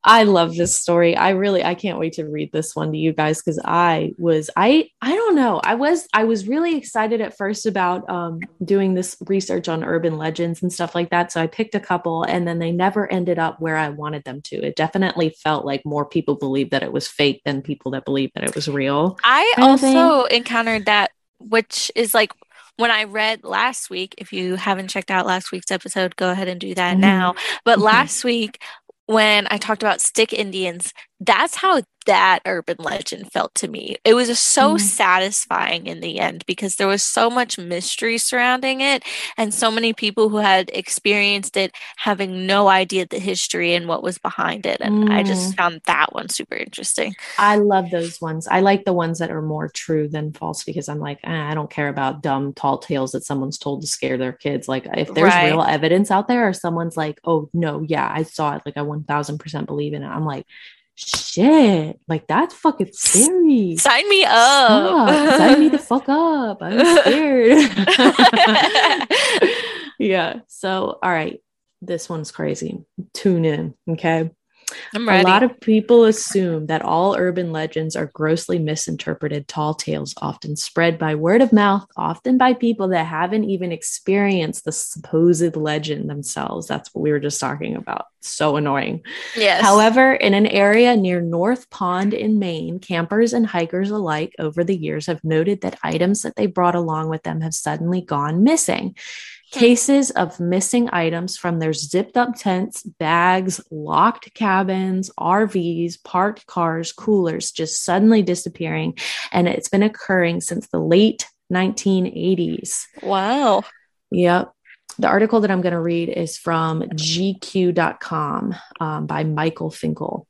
I love this story. I really I can't wait to read this one to you guys cuz I was I I don't know. I was I was really excited at first about um doing this research on urban legends and stuff like that. So I picked a couple and then they never ended up where I wanted them to. It definitely felt like more people believed that it was fake than people that believed that it was real. I also encountered that which is like when I read last week, if you haven't checked out last week's episode, go ahead and do that mm-hmm. now. But mm-hmm. last week, when I talked about stick Indians, that's how that urban legend felt to me. It was so Mm. satisfying in the end because there was so much mystery surrounding it and so many people who had experienced it having no idea the history and what was behind it. And I just found that one super interesting. I love those ones. I like the ones that are more true than false because I'm like, eh, I don't care about dumb tall tales that someone's told to scare their kids. Like, if there's Right. real evidence out there, or someone's like, oh, no, yeah, I saw it. Like, I 1000% believe in it. I'm like, shit, like, that's fucking scary. Sign me up. Stop. Sign me the fuck up. I'm scared. yeah. So, all right. This one's crazy. Tune in. Okay. I'm A lot of people assume that all urban legends are grossly misinterpreted tall tales, often spread by word of mouth, often by people that haven't even experienced the supposed legend themselves. That's what we were just talking about. So annoying. yes. However, in an area near North Pond in Maine, campers and hikers alike over the years have noted that items that they brought along with them have suddenly gone missing. Cases of missing items from their zipped up tents, bags, locked cabins, RVs, parked cars, coolers just suddenly disappearing. And it's been occurring since the late 1980s. wow. Yep. The article that I'm going to read is from GQ.com um, by Michael Finkel.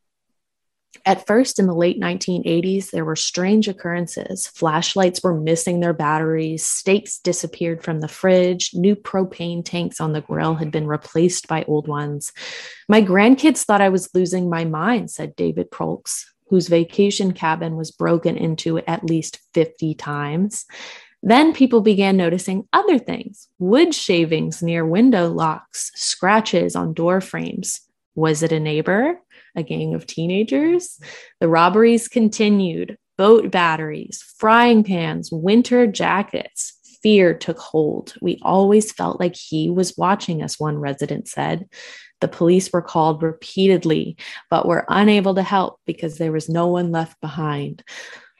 At first, in the late 1980s, there were strange occurrences. Flashlights were missing their batteries, steaks disappeared from the fridge, new propane tanks on the grill had been replaced by old ones. My grandkids thought I was losing my mind, said David Proulx, whose vacation cabin was broken into at least 50 times. Then people began noticing other things wood shavings near window locks, scratches on door frames. Was it a neighbor? A gang of teenagers? The robberies continued boat batteries, frying pans, winter jackets. Fear took hold. We always felt like he was watching us, one resident said. The police were called repeatedly, but were unable to help because there was no one left behind.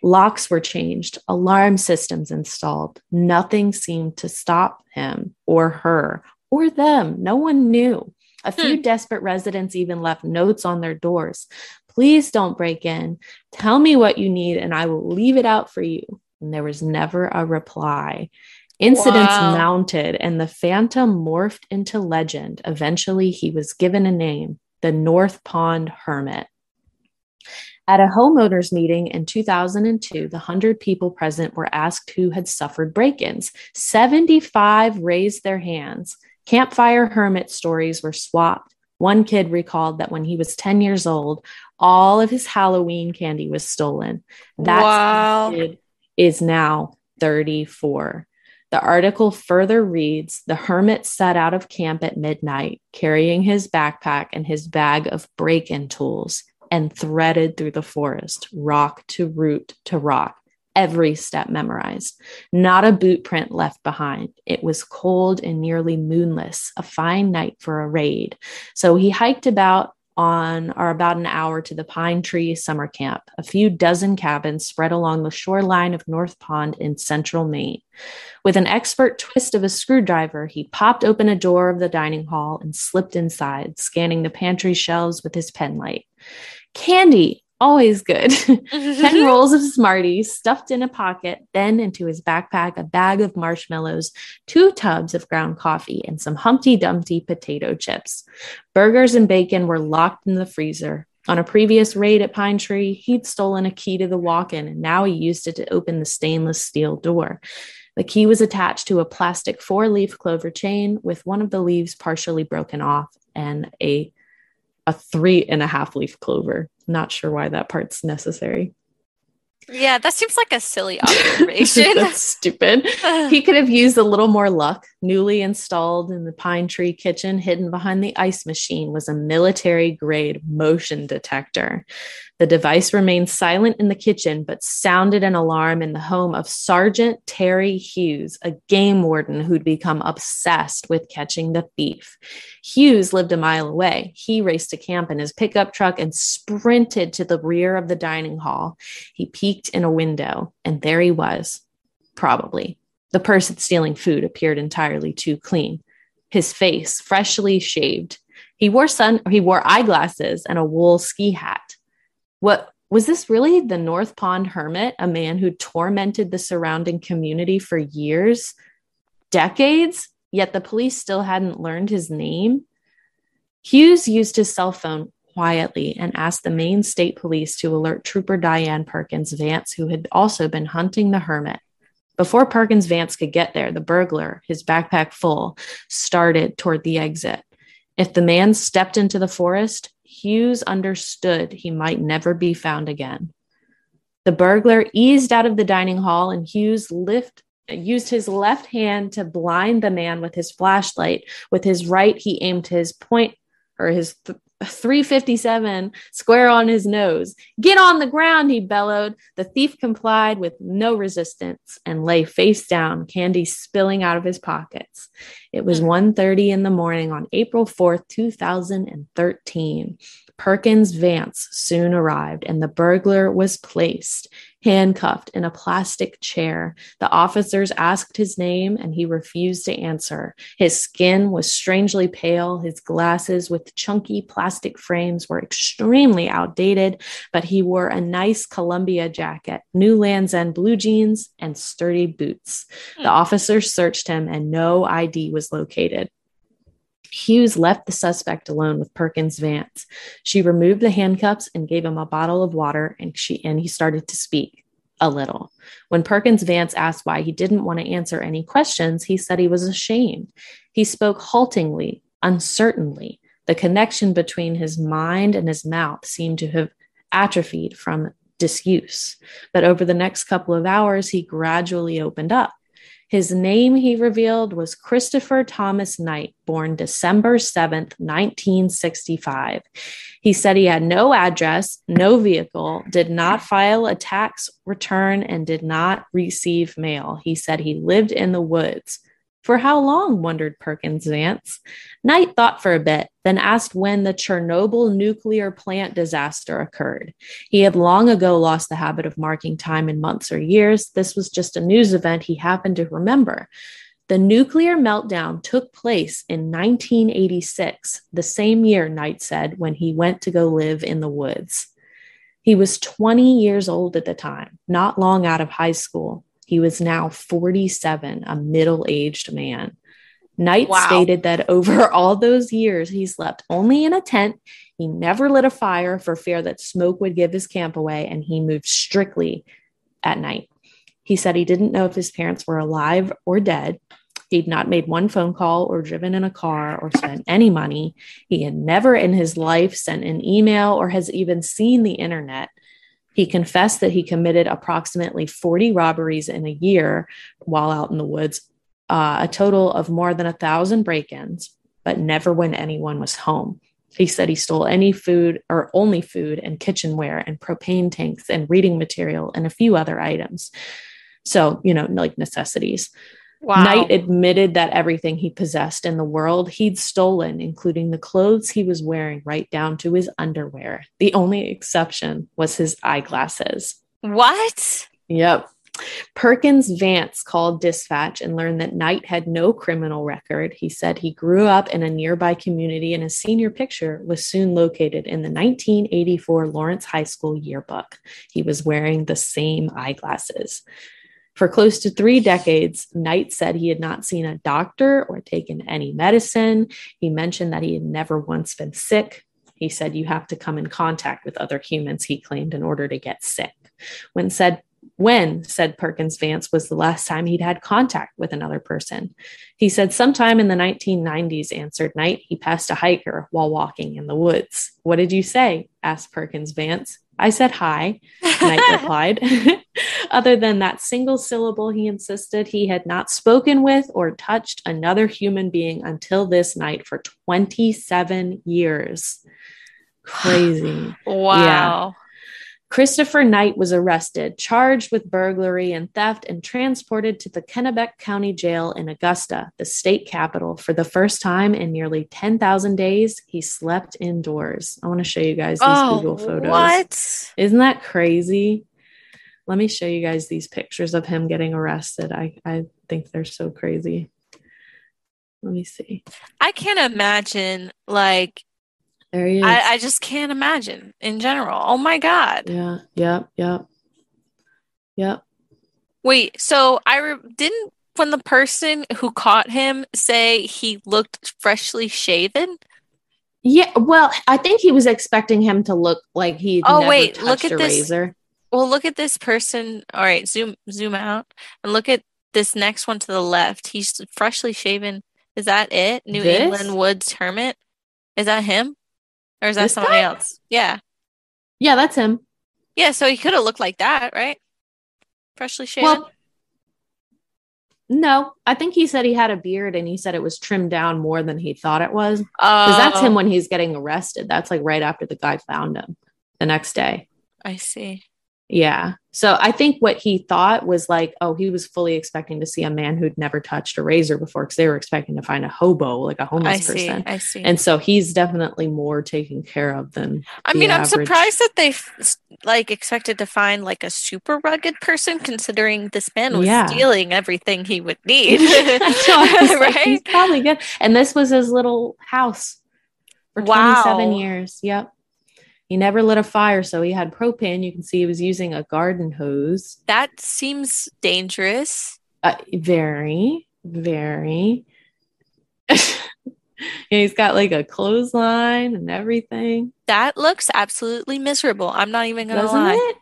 Locks were changed, alarm systems installed. Nothing seemed to stop him or her or them. No one knew. A hmm. few desperate residents even left notes on their doors. Please don't break in. Tell me what you need and I will leave it out for you. And there was never a reply. Incidents Wow. mounted and the phantom morphed into legend. Eventually, he was given a name the North Pond Hermit. At a homeowners meeting in 2002, the 100 people present were asked who had suffered break ins. 75 raised their hands. Campfire hermit stories were swapped. One kid recalled that when he was 10 years old, all of his Halloween candy was stolen. That Wow. kid is now 34. The article further reads The hermit set out of camp at midnight, carrying his backpack and his bag of break in tools, and threaded through the forest, rock to root to rock, every step memorized. Not a boot print left behind. It was cold and nearly moonless, a fine night for a raid. So he hiked about on or about an hour to the Pine Tree Summer Camp, a few dozen cabins spread along the shoreline of North Pond in central Maine. With an expert twist of a screwdriver, he popped open a door of the dining hall and slipped inside, scanning the pantry shelves with his penlight. Candy, always good. 10 rolls of Smarties stuffed in a pocket, then into his backpack, a bag of marshmallows, two tubs of ground coffee, and some Humpty Dumpty potato chips. Burgers and bacon were locked in the freezer. On a previous raid at Pine Tree, he'd stolen a key to the walk in, and now he used it to open the stainless steel door. The key was attached to a plastic four leaf clover chain with one of the leaves partially broken off and a a three and a half leaf clover. Not sure why that part's necessary. Yeah, that seems like a silly observation. That's stupid. He could have used a little more luck. Newly installed in the pine tree kitchen, hidden behind the ice machine, was a military grade motion detector. The device remained silent in the kitchen, but sounded an alarm in the home of Sergeant Terry Hughes, a game warden who'd become obsessed with catching the thief. Hughes lived a mile away. He raced to camp in his pickup truck and sprinted to the rear of the dining hall. He peeked in a window, and there he was. Probably. The person stealing food appeared entirely too clean. His face freshly shaved. He wore sun he wore eyeglasses and a wool ski hat. What was this really the North Pond Hermit, a man who tormented the surrounding community for years, decades, yet the police still hadn't learned his name? Hughes used his cell phone quietly and asked the Maine State Police to alert Trooper Diane Perkins Vance, who had also been hunting the hermit. Before Perkins Vance could get there, the burglar, his backpack full, started toward the exit. If the man stepped into the forest, Hughes understood he might never be found again. The burglar eased out of the dining hall and Hughes lift, used his left hand to blind the man with his flashlight. With his right, he aimed his point or his th- 357 square on his nose. Get on the ground, he bellowed. The thief complied with no resistance and lay face down, candy spilling out of his pockets. It was hmm. 1:30 in the morning on April 4th, 2013. Perkins Vance soon arrived and the burglar was placed handcuffed in a plastic chair. The officers asked his name and he refused to answer. His skin was strangely pale. His glasses with chunky plastic frames were extremely outdated, but he wore a nice Columbia jacket, new Lands' End blue jeans, and sturdy boots. The hmm. officers searched him and no ID was located. Hughes left the suspect alone with Perkins Vance. She removed the handcuffs and gave him a bottle of water, and she and he started to speak a little. When Perkins Vance asked why he didn't want to answer any questions, he said he was ashamed. He spoke haltingly, uncertainly. The connection between his mind and his mouth seemed to have atrophied from disuse. But over the next couple of hours, he gradually opened up. His name, he revealed, was Christopher Thomas Knight, born December 7th, 1965. He said he had no address, no vehicle, did not file a tax return, and did not receive mail. He said he lived in the woods. For how long? wondered Perkins Vance. Knight thought for a bit, then asked when the Chernobyl nuclear plant disaster occurred. He had long ago lost the habit of marking time in months or years. This was just a news event he happened to remember. The nuclear meltdown took place in 1986, the same year, Knight said, when he went to go live in the woods. He was 20 years old at the time, not long out of high school. He was now 47, a middle aged man. Knight Wow. stated that over all those years, he slept only in a tent. He never lit a fire for fear that smoke would give his camp away, and he moved strictly at night. He said he didn't know if his parents were alive or dead. He'd not made one phone call or driven in a car or spent any money. He had never in his life sent an email or has even seen the internet. He confessed that he committed approximately 40 robberies in a year while out in the woods, uh, a total of more than a thousand break ins, but never when anyone was home. He said he stole any food or only food and kitchenware and propane tanks and reading material and a few other items. So, you know, like necessities. Wow. Knight admitted that everything he possessed in the world he'd stolen, including the clothes he was wearing, right down to his underwear. The only exception was his eyeglasses. what? Yep. Perkins Vance called dispatch and learned that Knight had no criminal record. He said he grew up in a nearby community and his senior picture was soon located in the 1984 Lawrence High School yearbook. He was wearing the same eyeglasses. For close to three decades, Knight said he had not seen a doctor or taken any medicine. He mentioned that he had never once been sick. He said you have to come in contact with other humans, he claimed, in order to get sick. When said when, said Perkins Vance, was the last time he'd had contact with another person. He said sometime in the 1990s, answered Knight. He passed a hiker while walking in the woods. What did you say? asked Perkins Vance. I said hi, Knight replied. Other than that single syllable, he insisted he had not spoken with or touched another human being until this night for 27 years. Crazy. wow. Christopher Knight was arrested, charged with burglary and theft, and transported to the Kennebec County Jail in Augusta, the state capital. For the first time in nearly 10,000 days, he slept indoors. I want to show you guys these Oh, Google photos. what? Isn't that crazy? Let me show you guys these pictures of him getting arrested. I, I think they're so crazy. Let me see. I can't imagine like There he is. I, I just can't imagine in general. Oh my god. yeah. Yep. Yep. Yep. Wait, so I re- didn't when the person who caught him say he looked freshly shaven? Yeah. Well, I think he was expecting him to look like he. Oh, wait, look at this. razor. Well, look at this person. All right, zoom zoom out and look at this next one to the left. He's freshly shaven. Is that it? New This? England Woods Hermit? Is that him? Or is that This somebody guy? else? Yeah. Yeah, that's him. Yeah, so he could have looked like that, right? Freshly shaved. Well, no, I think he said he had a beard and he said it was trimmed down more than he thought it was. Because that's him Oh, when he's getting arrested. That's like right after the guy found him the next day. I see. Yeah. So I think what he thought was like, oh, he was fully expecting to see a man who'd never touched a razor before because they were expecting to find a hobo, like a homeless see. person. I see. And so he's definitely more taken care of than I mean, I'm surprised that they f- like expected to find like a super rugged person, considering this man was Yeah. stealing everything he would need. So I like, he's probably good. And this was his little house for Wow. 27 years. Yep. He never lit a fire, so he had propane. You can see he was using a garden hose. That seems dangerous. Uh, very, very. yeah, he's got like a clothesline and everything. That looks absolutely miserable. I'm not even gonna Doesn't lie. it?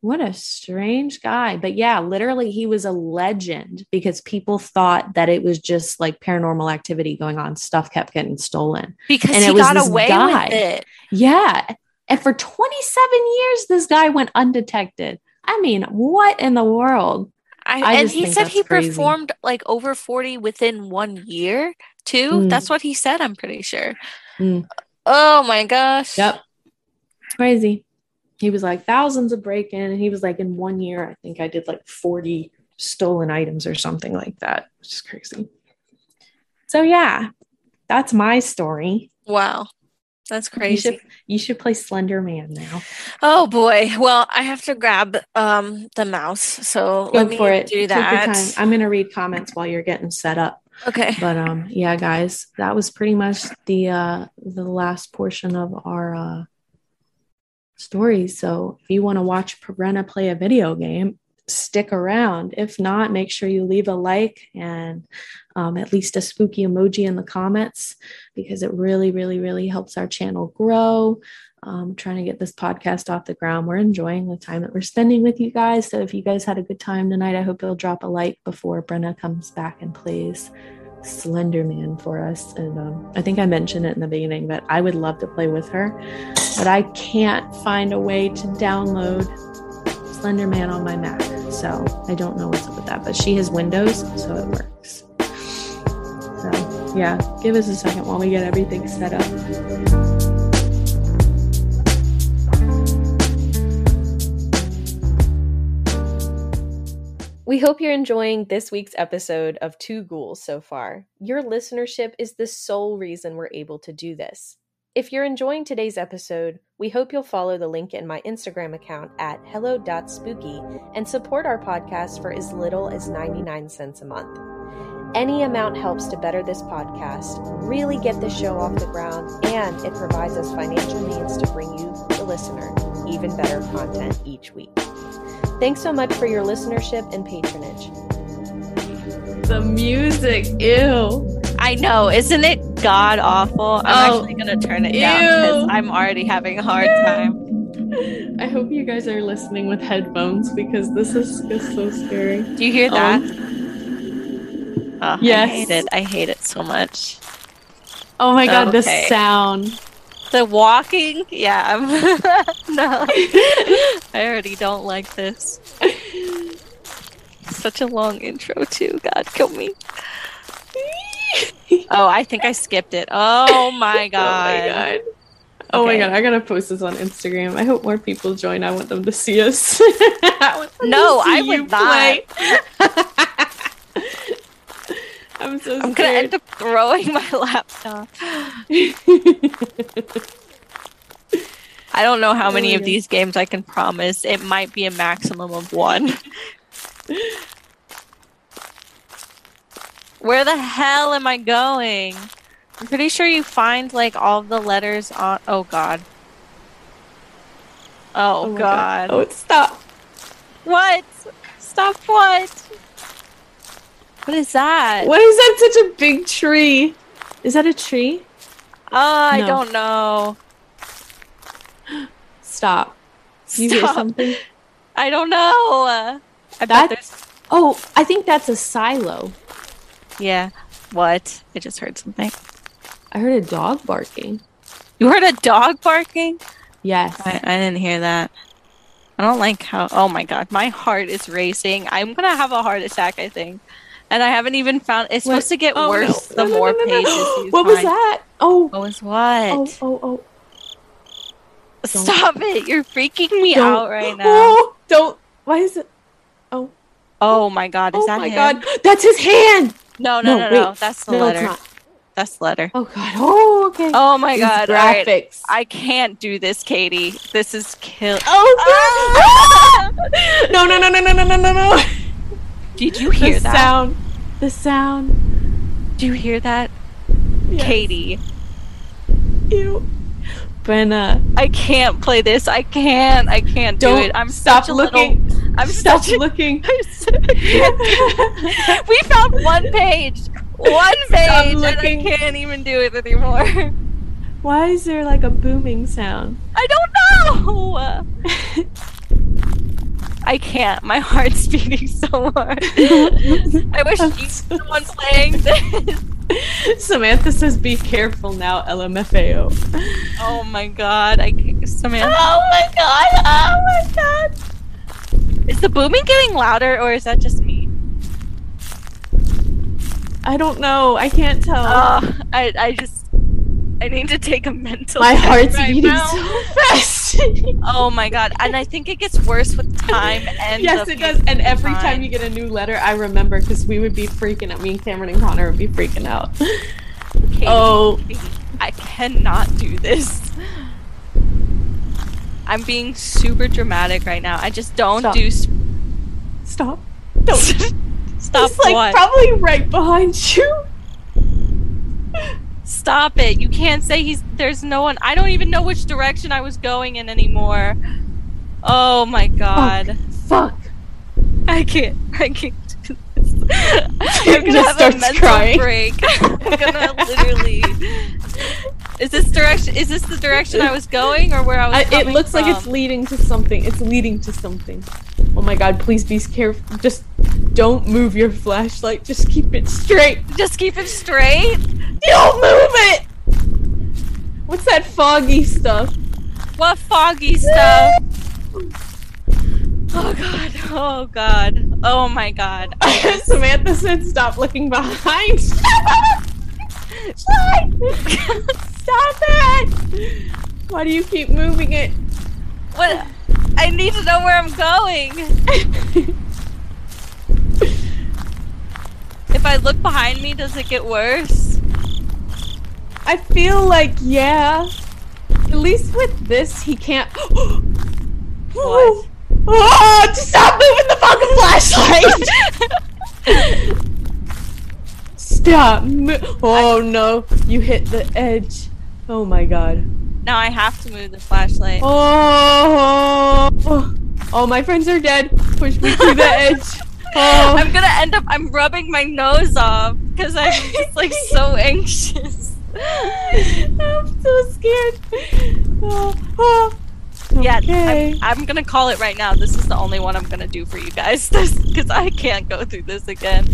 What a strange guy. But yeah, literally, he was a legend because people thought that it was just like paranormal activity going on. Stuff kept getting stolen. Because And he it was got away guy. with it. Yeah. And for 27 years, this guy went undetected. I mean, what in the world? I, I and he said he crazy. performed like over 40 within one year, too. Mm. That's what he said, I'm pretty sure. Mm. Oh my gosh. Yep. Crazy. He was like thousands of break in, and he was like, in one year, I think I did like 40 stolen items or something like that, which is crazy. So, yeah, that's my story. Wow. That's You crazy. should, you should play Slender Man now. Oh boy. Well, I have to grab um the mouse. So Go let me it. do that. I'm going to read comments while you're getting set up. Okay. but um yeah guys that was pretty much the uh the last portion of our uh stories so if you want to watch Brenna play a video game stick around if not make sure you leave a like and um, at least a spooky emoji in the comments because it really really really helps our channel grow um, trying to get this podcast off the ground we're enjoying the time that we're spending with you guys so if you guys had a good time tonight i hope you'll drop a like before brenna comes back and plays Slender Man for us. And um, I think I mentioned it in the beginning, but I would love to play with her. But I can't find a way to download Slender Man on my Mac. So I don't know what's up with that. But she has Windows, so it works. So yeah, give us a second while we get everything set up. We hope you're enjoying this week's episode of Two Ghouls so far. Your listenership is the sole reason we're able to do this. If you're enjoying today's episode, we hope you'll follow the link in my Instagram account at hello.spooky and support our podcast for as little as 99 cents a month. Any amount helps to better this podcast, really get the show off the ground, and it provides us financial means to bring you, the listener, even better content each week. Thanks so much for your listenership and patronage. The music, ew. I know, isn't it god awful? I'm Oh, actually gonna turn it down because. I'm already having a hard time. I hope you guys are listening with headphones because this is just so scary. Do you hear that? Um, Oh, yes. I hate it. I hate it so much. oh my god, the sound. The walking, yeah. No, I already don't like this. Such a long intro too. God, kill me. Oh, I think I skipped it. Oh my god. Oh my god. Oh my Okay. god, I gotta post this on Instagram. I hope more people join. I want them to see us. I want them to No, see I you would not. I'm so I'm gonna scared. end up throwing my laptop. I don't know how Oh many of these games I can promise. It might be a maximum of one. Where the hell am I going? I'm pretty sure you find like all the letters on. Oh God. Oh, oh my God. Oh, stop. What? Stop what? What is that? Why is that such a big tree? Is that a tree? Oh, I No. don't know. Stop. You hear something? I don't know. I bet That- there's. Oh, I think that's a silo. Yeah. What? I just heard something. I heard a dog barking. You heard a dog barking? Yes. I, I didn't hear that. I don't like how. Oh my god, my heart is racing. I'm gonna have a heart attack, I think. And I haven't even found. It's supposed to get Oh, worse no. the No, more no, pages you What was find. that? Oh, What was what? oh, oh, oh. Stop it! You're freaking me Don't- out right now. Oh, don't. Why is it? Oh, Oh my god, is oh that my him? god. That's his hand. No, no, No, no, no. That's the no, letter. it's not. That's the letter. Oh god. Oh, okay. Oh my These god! All right. graphics. I can't do this, Katie. This is kill. Oh, no, ah! no, no, no, no, no, no, no, no. Did you hear that? the that? sound. The sound. Do you hear that, Yes. Katie? Ew. Brenna, I can't play this. I can't. I can't do don't it. I'm stop such a looking. Little, I'm stop looking. We found one page. One page, and I can't even do it anymore. Why is there like a booming sound? I don't know. I can't. My heart's beating so hard. I wish so the one playing this. Samantha says, "Be careful now, LMFAO." Oh my god! I can't, Samantha. Oh my god! Oh my god! Is the booming getting louder, or is that just me? I don't know. I can't tell. Oh, I I just I need to take a mental. my heart's right beating now. so fast. Oh my god! And I think it gets worse with time. And yes, it does. And every fine. time you get a new letter, I remember because we would be freaking out. Me and Cameron and Connor would be freaking out. Katie, Oh. Katie, I cannot do this. I'm being super dramatic right now. I just don't Stop. do. Sp- Stop! Don't. Stop He's like what? probably right behind you. Stop it! You can't say he's. There's no one. I don't even know which direction I was going in anymore. Oh my god! Fuck. I can't. I can't do this. I'm gonna Just have a mental crying. break. I'm gonna literally. Is this direction? Is this the direction I was going, or where I was? I, it looks like it's leading to something. It's leading to something. Oh my god! Please be careful. Just don't move your flashlight. Just keep it straight. Just keep it straight. Don't move it. What's that foggy stuff? What foggy stuff? Oh god. Oh god. Oh my god. Samantha said, "Stop looking behind." Stop it! Why do you keep moving it? What? I need to know where I'm going. If I look behind me, does it get worse? I feel like yeah. At least with this, he can't. What? Oh, just stop moving the fucking flashlight! stop. Mo- oh no, you hit the edge. Oh my god. Now I have to move the flashlight. Oh, oh, my friends are dead. Push me to the edge. Oh, I'm gonna end up. I'm rubbing my nose off because I'm just like so anxious. I'm so scared. Oh, oh. Yeah, I'm, I'm gonna call it right now. This is the only one I'm gonna do for you guys, because I can't go through this again.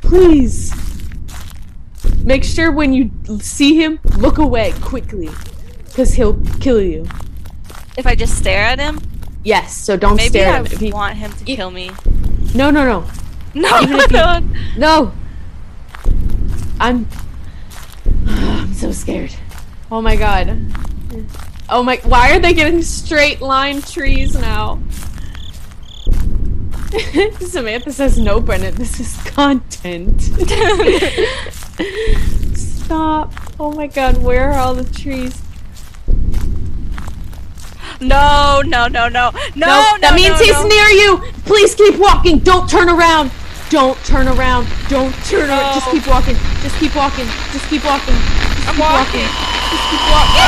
Please. Make sure when you see him, look away quickly. Because he'll kill you. If I just stare at him, Yes, so don't maybe stare I at him. If he- want him to if- kill me. No, no, no. No, even if you- no. No! I'm. I'm so scared. Oh my god. Oh my. Why are they getting straight line trees now? Samantha says, no, Brennan, this is content. Stop. Oh my god, where are all the trees? No, no, no, no, no, no. that means no, he's no. near you! Please keep walking! Don't turn around! Don't turn around. Don't turn around. Just keep walking. Just keep walking. Just keep walking. Just I'm keep walking. Just keep walking.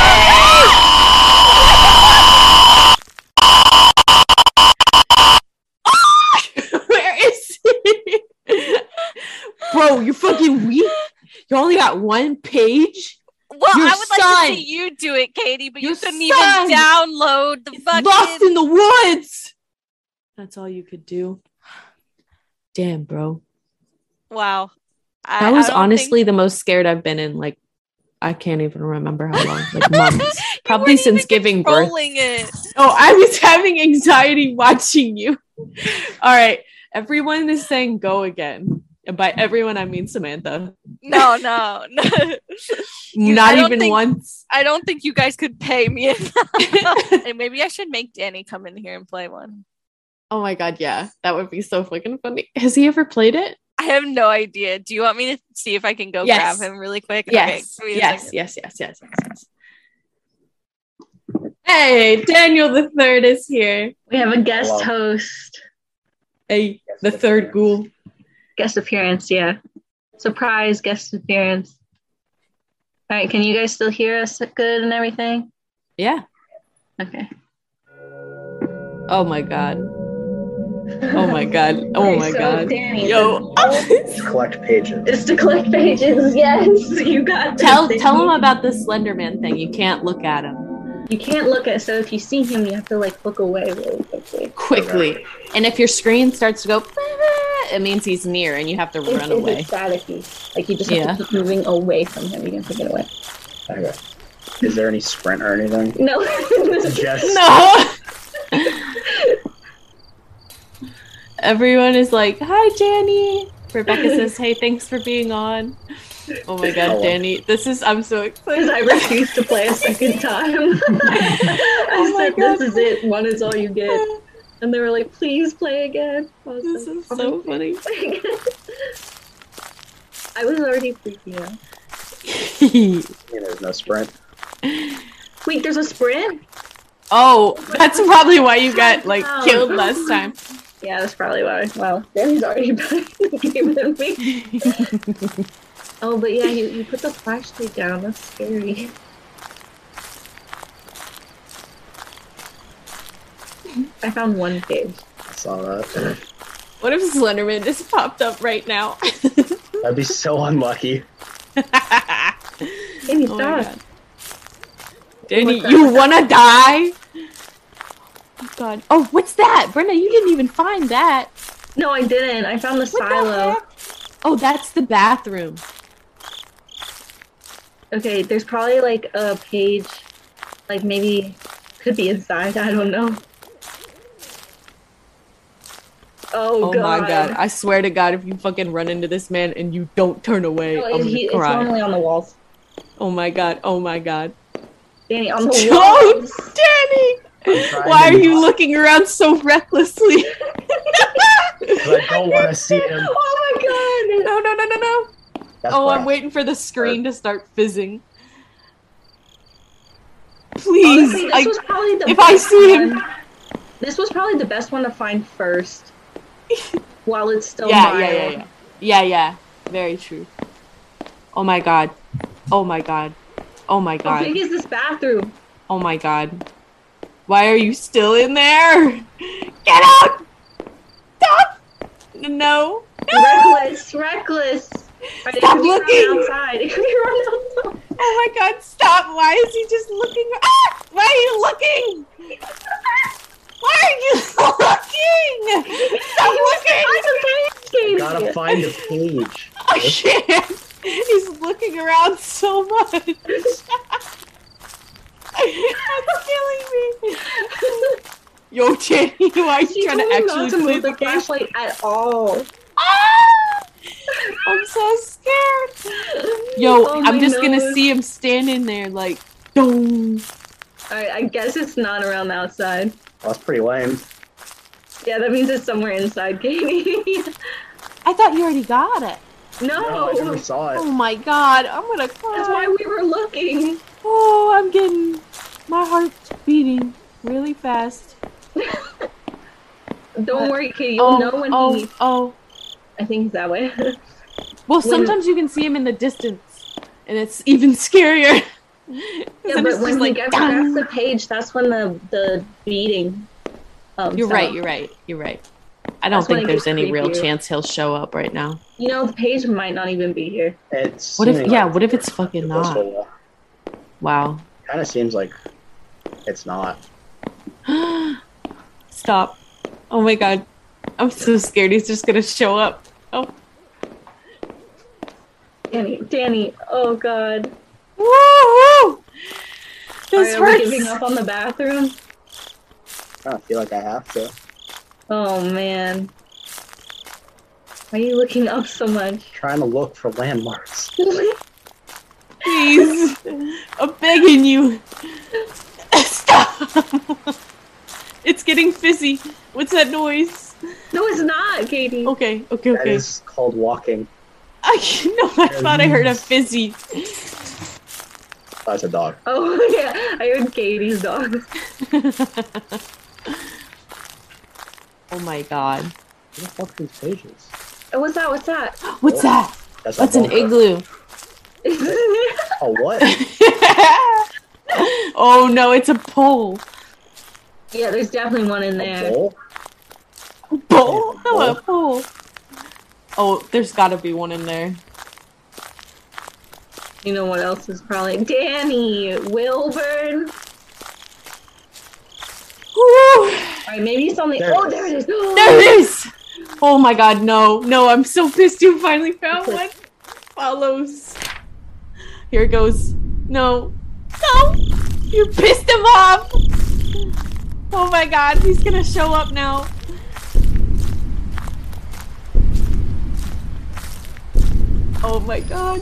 Where is he? Bro, you're fucking weak. You only got one page. Well, Your I would like to see you do it, Katie, but you couldn't even download the fucking. lost in the woods. That's all you could do. Damn, bro. wow. I- That was honestly think- the most scared I've been in like I can't even remember how long. Like months. Probably since giving birth. it. Oh, I was having anxiety watching you. All right. Everyone is saying go again. And by everyone I mean Samantha. No, no, no. You- Not even think- once. I don't think you guys could pay me and maybe I should make Danny come in here and play one. oh my god, yeah. That would be so fucking funny. Has he ever played it? I have no idea. Do you want me to see if I can go Yes. grab him really quick? Yes. give me a yes, yes, yes, yes, yes, yes. Hey, Daniel the third is here. We have a guest Hello. host. Hey, the third ghoul. Guest appearance, yeah. Surprise guest appearance. All right, can you guys still hear us good and everything? Yeah. Okay. Oh my god. Oh my god. Oh Okay, my so god. Danny, Yo. Collect pages. It's to collect pages. Yes, you got this, tell Danny. tell him about the Slenderman thing. You can't look at him You can't look at. So if you see him, you have to like look away really quickly. quickly. And if your screen starts to go, it means he's near and you have to It's, run it's away. staticky. Like you just have Yeah. to keep moving away from him. You have to get away. Okay. Is there any sprint or anything? No. Just No. Everyone is like, "Hi, Danny." Rebecca says, "Hey, thanks for being on." Oh my god, Hello. Danny. This is I'm so excited. I refuse to play a second time. I Oh said, "This is it. One is all you get." And they were like, "Please play again." Was This like, is so funny. I was already freaking out. Yeah, there's no sprint. Wait, there's a sprint? oh, that's probably why you got like killed last time. Yeah, that's probably why. Wow, Danny's already better in the game than me. Oh, but yeah, you, you put the flashlight down. That's scary. I found one page. I saw that. What if Slenderman just popped up right now? That'd be so unlucky. Oh Danny, Oh stop. god. Danny, What the- you wanna die? Oh god. Oh, what's that? Brenda, you didn't even find that. no, I didn't. I found the What silo. heck? Oh, that's the bathroom. Okay, there's probably like a page, like maybe could be inside. I don't know. Oh, Oh, god. my god. I swear to god, if you fucking run into this man and you don't turn away, No, I'm it's, gonna he, it's normally on the walls. Oh my god. Oh my god. Danny, on the Oh. Danny! Why are you not- looking around so recklessly? 'Cause I don't want to see him. Oh my god! no, no, no, no, no. That's oh, I'm waiting for the screen to start fizzing. Please, Honestly, this I, was probably the if I best see him- This was probably the best one to find first, while it's still yeah, mild. yeah, yeah, yeah, yeah, yeah. Very true. Oh my god. Oh my god. Oh my god. How big is this bathroom? Oh my god. Why are you still in there? Get out! Stop! No. Reckless, reckless. Stop looking. outside. It could be run outside. Oh my god, stop! Why is he just looking? Ah! Why are you looking? Why are you looking? Stop looking! Find the page, Katie. Gotta find the page. I can't. He's looking around so much. That's killing me. Yo, Jenny, why are you trying to actually to play move the the flashlight at all. Ah! I'm so scared. Yo, Oh, I'm my just gonna see him standing there like, dong. Alright, I guess it's not around the outside. That's pretty lame. Yeah, that means it's somewhere inside, Katie. I thought you already got it. no, No, I never saw it. Oh my god, I'm gonna cry. that's why we were looking. Oh, I'm getting my heart's beating really fast. Don't What? worry, Katie. You'll oh, know when oh, he. oh. I think he's that way. Well, When- sometimes you can see him in the distance, and it's even scarier. Yeah, Then but when just he like, gets "Dun." past the page, that's when the the beating. Um, You're right. You're right. You're right. I don't That's think there's gets any real chance he'll show up right now. You know, the page might not even be here. It's What if? Yeah. like What if it's fucking supposed not? to- Wow. Kind of seems like it's not. Stop. Oh my god. I'm so scared he's just gonna show up. Oh. Danny, Danny, oh god. Woo! This are we hurts. giving up on the bathroom? I don't feel like I have to. Oh man. Why are you looking up so much? trying to look for landmarks. Please. I'm begging you. Stop. it's getting fizzy. What's that noise? no, it's not, Katie. Okay, okay, okay. is called walking. I know. I thought I heard a fizzy. That's a dog. Oh yeah, I heard Katie's dog. oh my god. What the fuck are these pages? Oh, uh, what's that? What's that? What's that? That's, That's an igloo. Oh, what? oh no, it's a pole. yeah, there's definitely one in A there. bowl? Pole? Yeah, Oh, a pole. Oh, there's gotta be one in there. You know what else is probably Danny Wilburn. Woo! Alright, maybe it's on the. There oh, there it is. There it is! Oh my god, no. No, I'm so pissed you finally found one. Follows. Here it goes. No. No! You pissed him off! Oh my god, he's gonna show up now. Oh my god.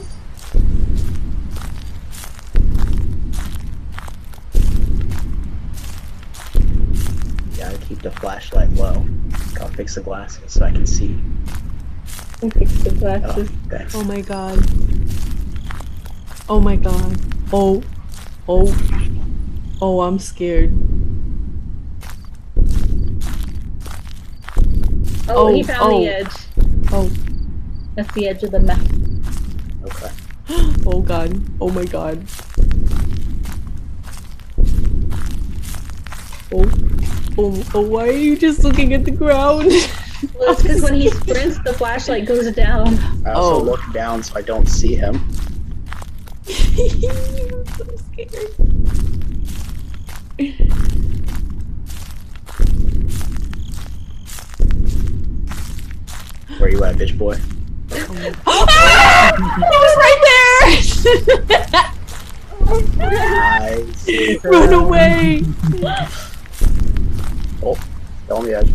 Gotta keep the flashlight low. I'll fix the glasses so I can see. I Fix the Oh, glasses. thanks. Oh my god. Oh my god. Oh. Oh. Oh, I'm scared. Oh, oh he Oh, found oh. the edge. Oh. That's the edge of the map. Okay. Oh god. Oh my god. Oh. Oh, oh, why are you just looking at the ground? Well, it's because when he sprints, the flashlight goes down. I also Oh. look down so I don't see him. I'm so scared. Where are you at, bitch boy? Ah! It was right there! Nice. Run away! Oh, fell on the edge.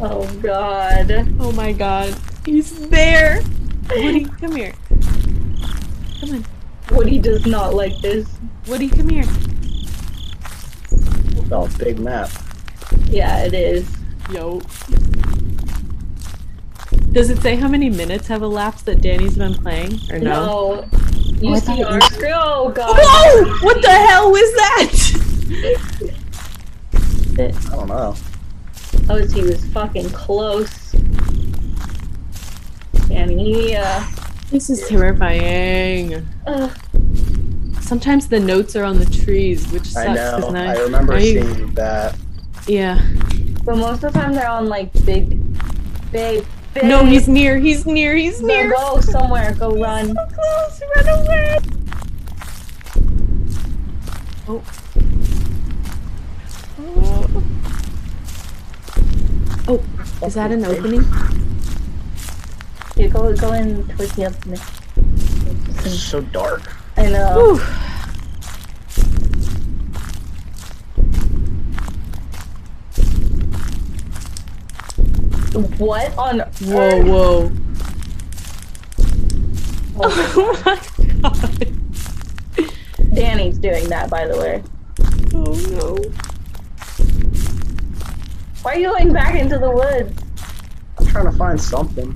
Oh god. Oh my god. He's there! Woody, come here. Come on. Woody does not like this. Woody, come here. Oh, big map. Yeah, it is. Yo. Does it say how many minutes have elapsed that Danny's been playing? Or no? No. You Oh, see our? Oh god. Whoa! What the hell was that? I don't know. Oh, he was fucking close. Danny, uh, This is terrifying. uh, Sometimes the notes are on the trees, which sucks. I know. 'cause now- I remember are you- seeing that. Yeah. but most of the time they're on like big, big, big. No, he's near. He's near. He's No, near. go somewhere. Go run. So close. Run away. Oh. Oh, is that an opening? You go, go in towards the opening. It's so dark. I know. Whew. What on Whoa, earth? whoa. Oh, Oh my god. Danny's doing that, by the way. Oh no. Why are you going back into the woods? I'm trying to find something.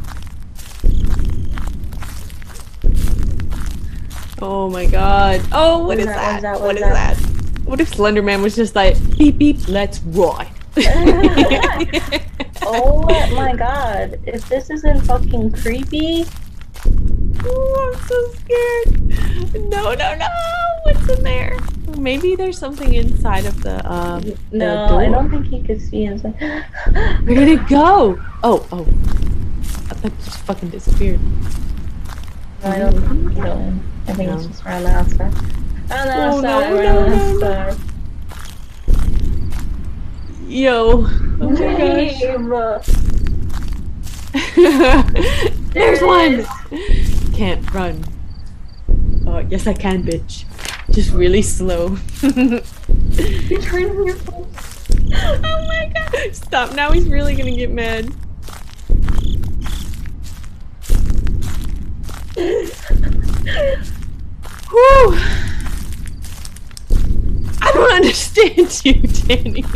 Oh my god. Oh, what What is is that? that? What What is is that? that? What if Slenderman was just like, beep beep, let's ride? oh my god. If this isn't fucking creepy. Oh, I'm so scared. No, no, no. What's in there? Maybe there's something inside of the um the No, door. I don't think he could see inside. Where did it go? Oh, oh. I thought it just fucking disappeared. No, I don't think so. I think it's just around the outside. Around the Oh, no, outside, no, around the no, no. outside. Yo. Oh my gosh. There's There one. Can't run. Oh, yes I can, bitch. Just really slow. You're turning your phone. oh my god. Stop. Now he's really gonna get mad. Whew. I don't understand you, Danny.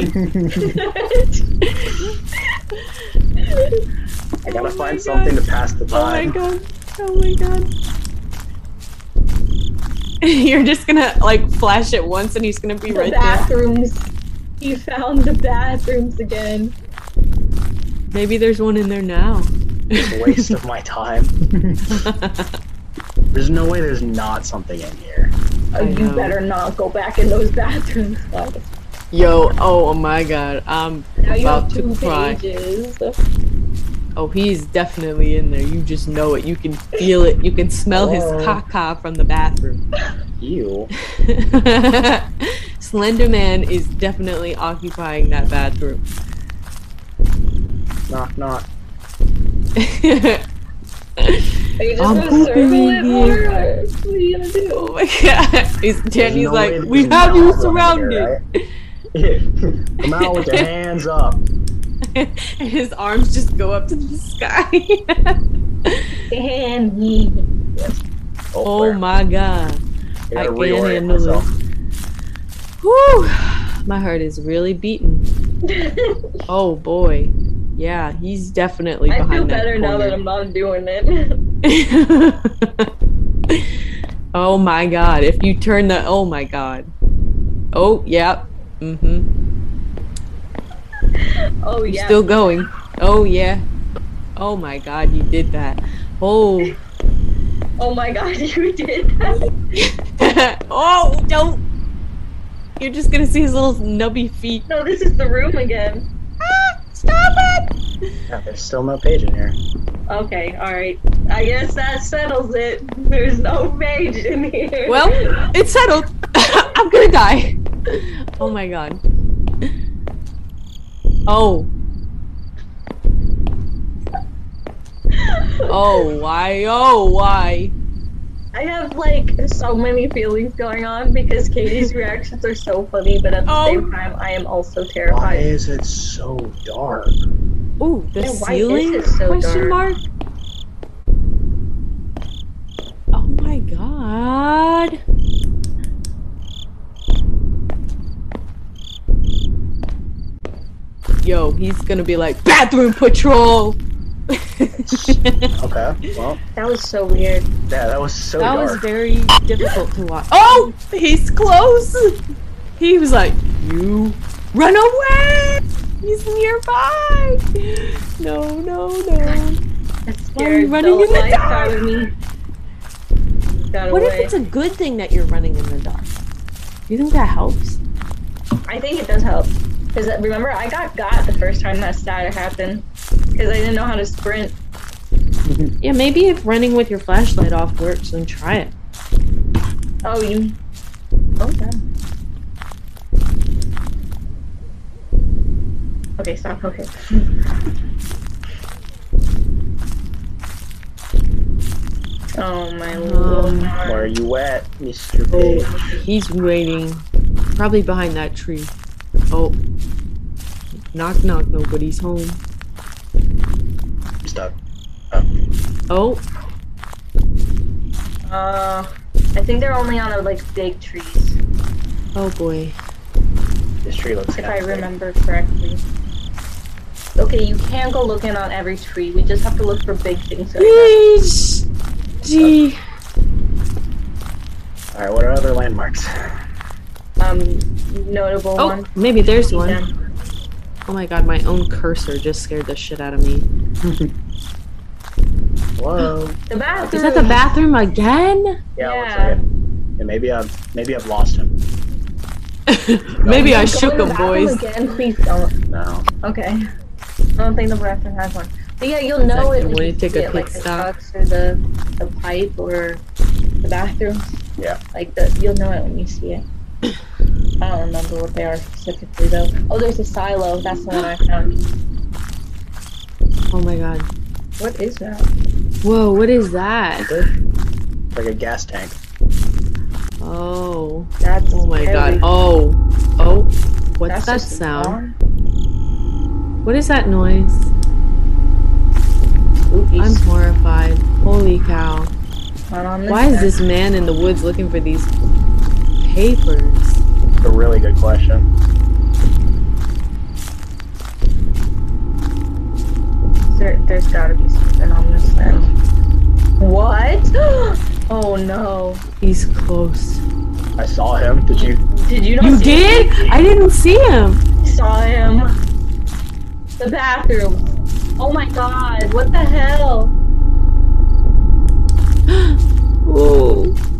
I gotta Oh my find God. something to pass the time. Oh my time. god. Oh my god. You're just gonna like flash it once and he's gonna be The right there. bathrooms. He found the bathrooms again. Maybe there's one in there now. It's a waste of my time. There's no way there's not something in here. Oh, I you better not go back in those bathrooms. Alex. Yo, oh my god. I'm Now you about have to cry. pages. Oh, he's definitely in there. You just know it. You can feel it. You can smell his Oh. caca from the bathroom. You. Slender Man is definitely occupying that bathroom. Knock, knock. Are you just I'm gonna pooping circle it here. more? What are you gonna do? oh my god. He's, Danny's no like, we have you surrounded. here, right? Come out with your hands up. and his arms just go up to the sky. And me. oh where? my god. I I can't handle myself. Whew. My heart is really beating. Oh boy. Yeah, he's definitely I behind feel that better now that. I'm not doing it. oh my god. If you turn the oh my god. Oh, yep. Mm-hmm. oh You're yeah. still going. Oh yeah. Oh my god, you did that. Oh. Oh my god, you did that. oh, don't. You're just gonna see his little nubby feet. No, this is the room again. Ah, stop it! Yeah, there's still no page in here. Okay, alright. I guess that settles it. There's no page in here. Well, it's settled. I'm gonna die. Oh my god. Oh. Oh, why? Oh, why? I have like so many feelings going on because Katie's reactions are so funny, but at the Oh. same time, I am also terrified. Why is it so dark? Ooh, the Yeah, why is ceiling? it so Question dark? mark. Oh my god. Yo, he's gonna be like bathroom patrol. Okay, well, That was so weird. yeah, that was so That dark. was very difficult to watch. Oh, he's close. He was like, "You run away! He's nearby!" No, no, no. That Why are you running in the life out dark? of me. Got What if it's a good thing that you're running in the dark? Do you think that helps? I think it does help. Because remember, I got got the first time that static happened. Because I didn't know how to sprint. Yeah, maybe if running with your flashlight off works, then try it. Oh, you. Oh, yeah. Okay, stop. Okay. oh my Um, lord. Where are you at, Mr. Oh, he's waiting, probably behind that tree. Oh, knock knock, nobody's home. Stop. stuck. Oh, Uh, I think they're only on the like big trees, oh boy. This tree looks if I big. remember correctly. Okay, you can't go looking on every tree. We just have to look for big things. Right Please, gee. Alright, what are other landmarks? Um, notable Oh, one. maybe there's one. Yeah. Oh my god, my own cursor just scared the shit out of me. Whoa. The bathroom. Is that the bathroom again? Yeah, looks Yeah. like it. Yeah, maybe I've maybe I've lost him. Maybe I shook him, boys. Again, please don't. No. Okay. I don't think the bathroom has one. But yeah, you'll know it when When you you take see a it, like quick the stop. trucks or the the pipe or the bathrooms. Yeah. Like the you'll know it when you see it. I don't remember what they are specifically though. Oh, there's a silo. That's the one I found. Oh my god. What is that? Whoa, what is that? It's like a gas tank. Oh. That's Oh my scary. god. Oh. Oh. What's That's that sound? What is that noise? Spooky. I'm horrified. Holy cow. Not on this Why is this man in the woods looking for these papers? It's a really good question. There, there's gotta be something on this end. What? oh no. He's close. I saw him. Did you? Did you not You see did? I didn't see him. him? Saw him. The bathroom. Oh my god, what the hell? Whoa.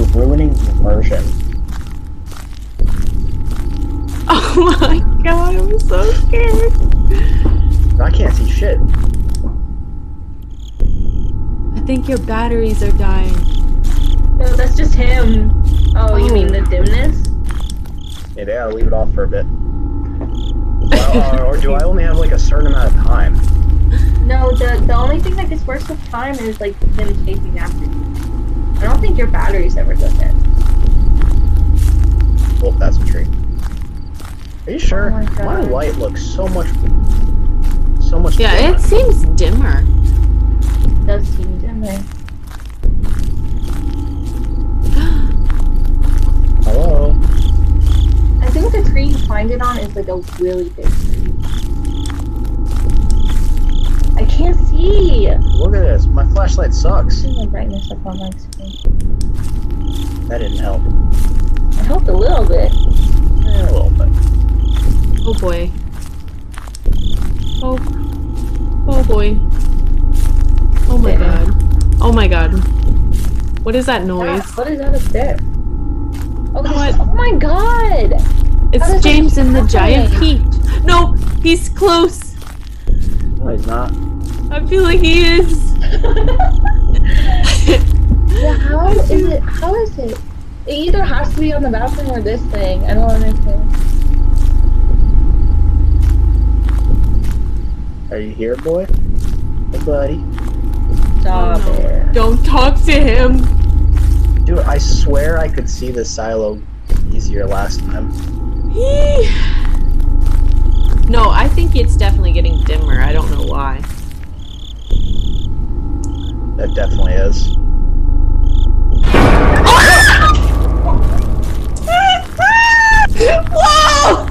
You're ruining the immersion. Oh my god, I'm so scared. I can't see shit. I think your batteries are dying. No, that's just him. Oh, you Oh. mean the dimness? Yeah, they gotta leave it off for a bit. Well, or, uh, or do I only have like a certain amount of time? No, the the only thing that gets worse with time is like him chasing after you. I don't think your batteries ever go dead. Well, that's a tree. Are you sure? Oh my God. my light looks so much, so much. Yeah, dimmer. it seems dimmer. It does seem dimmer. Hello. I think the tree you find it on is like a really big tree. I can't see. Look at this. My flashlight sucks. Turn the brightness up on my screen. That didn't help. It helped a little bit. Eh, a little bit. Oh boy. Oh. Oh boy. Oh my Yeah. god. Oh my god. What is that noise? Ah, what is that up there? Oh, What? oh my god! It's James it in the giant happen? peach. No, he's close. No, he's not. I feel like he is. Yeah, how is it? How is it? It either has to be on the bathroom or this thing. I don't understand. Are you here, boy? Hey, buddy. Stop Oh, no. Don't talk to him. Dude, I swear I could see the silo easier last time. No, I think it's definitely getting dimmer. I don't know why. That definitely is. Whoa!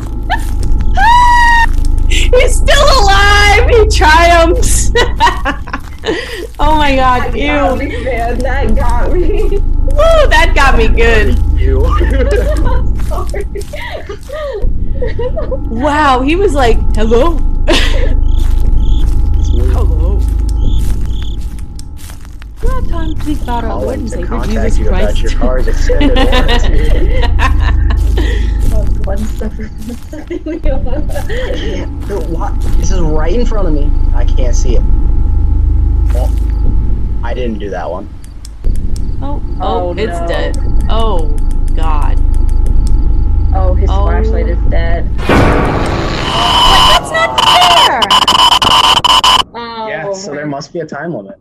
He's still alive! He triumphs! oh my god, That got ew. me, man. That got me. Woo, that got me good. You. Wow, he was like, hello? hello. Oh, You have time to think about our Lord Calling and to Jesus you about Christ. your car's extended warranty. One step in Can't- dude, what? This is right in front of me. I can't see it. Well, I didn't do that one. oh, oh, Oh, it's no. dead. Oh, God. Oh, his Oh. flashlight is dead. That's not fair! Oh, Yeah, so there must be a time limit.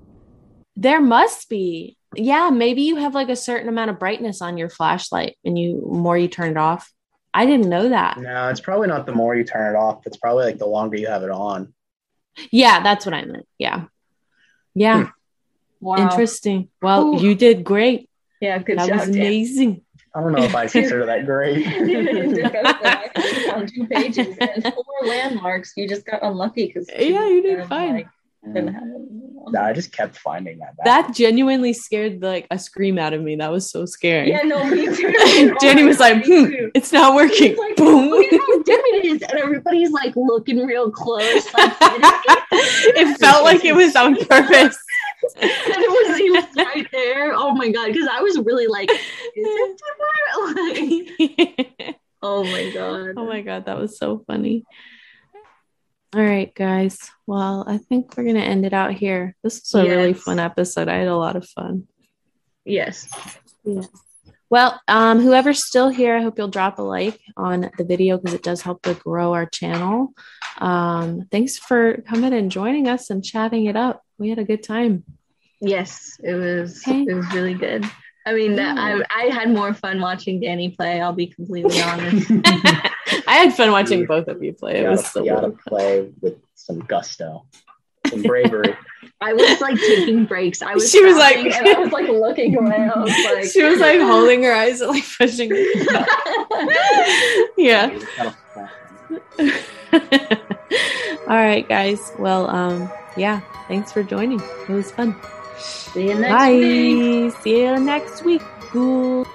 There must be. Yeah, maybe you have like a certain amount of brightness on your flashlight and you more you turn it off. I didn't know that. No, it's probably not the more you turn it off. It's probably like the longer you have it on. Yeah, that's what I meant. Yeah. Yeah. Hmm. wow. Interesting. Well, Ooh. you did great. Yeah, good that job. was Dan. amazing. I don't know if I consider that great. on two pages and four landmarks. You just got unlucky because Yeah, you did fine. didn't have it No, I just kept finding that. That genuinely scared like a scream out of me. That was so scary. Yeah, no, me too. Oh Danny my was like, hmm, it's not working. Like, Boom. Look at how dim it is, and everybody's like looking real close. Like, it felt like it was on purpose. and it was he was right there. Oh my god! Because I was really like, is it dimmer? Like, oh my god! oh my god, that was so funny. All right, guys. Well, I think we're gonna end it out here. This was a really fun episode. I had a lot of fun. Yes. Yeah. Well, um, whoever's still here, I hope you'll drop a like on the video because it does help to grow our channel. Um, thanks for coming and joining us and chatting it up. We had a good time. Yes, it was. Okay. It was really good. I mean, Yeah. I, I had more fun watching Danny play. I'll be completely honest. I had fun watching both of you play. You It gotta, was so you gotta play with some gusto, some bravery. I was like taking breaks. I was. She was like- and I was like looking away. I was like, she was like holding her eyes and like pushing. yeah. You gotta fly. All right, guys. Well, um, yeah. Thanks for joining. It was fun. See you next week. Bye. See you next week. Cool.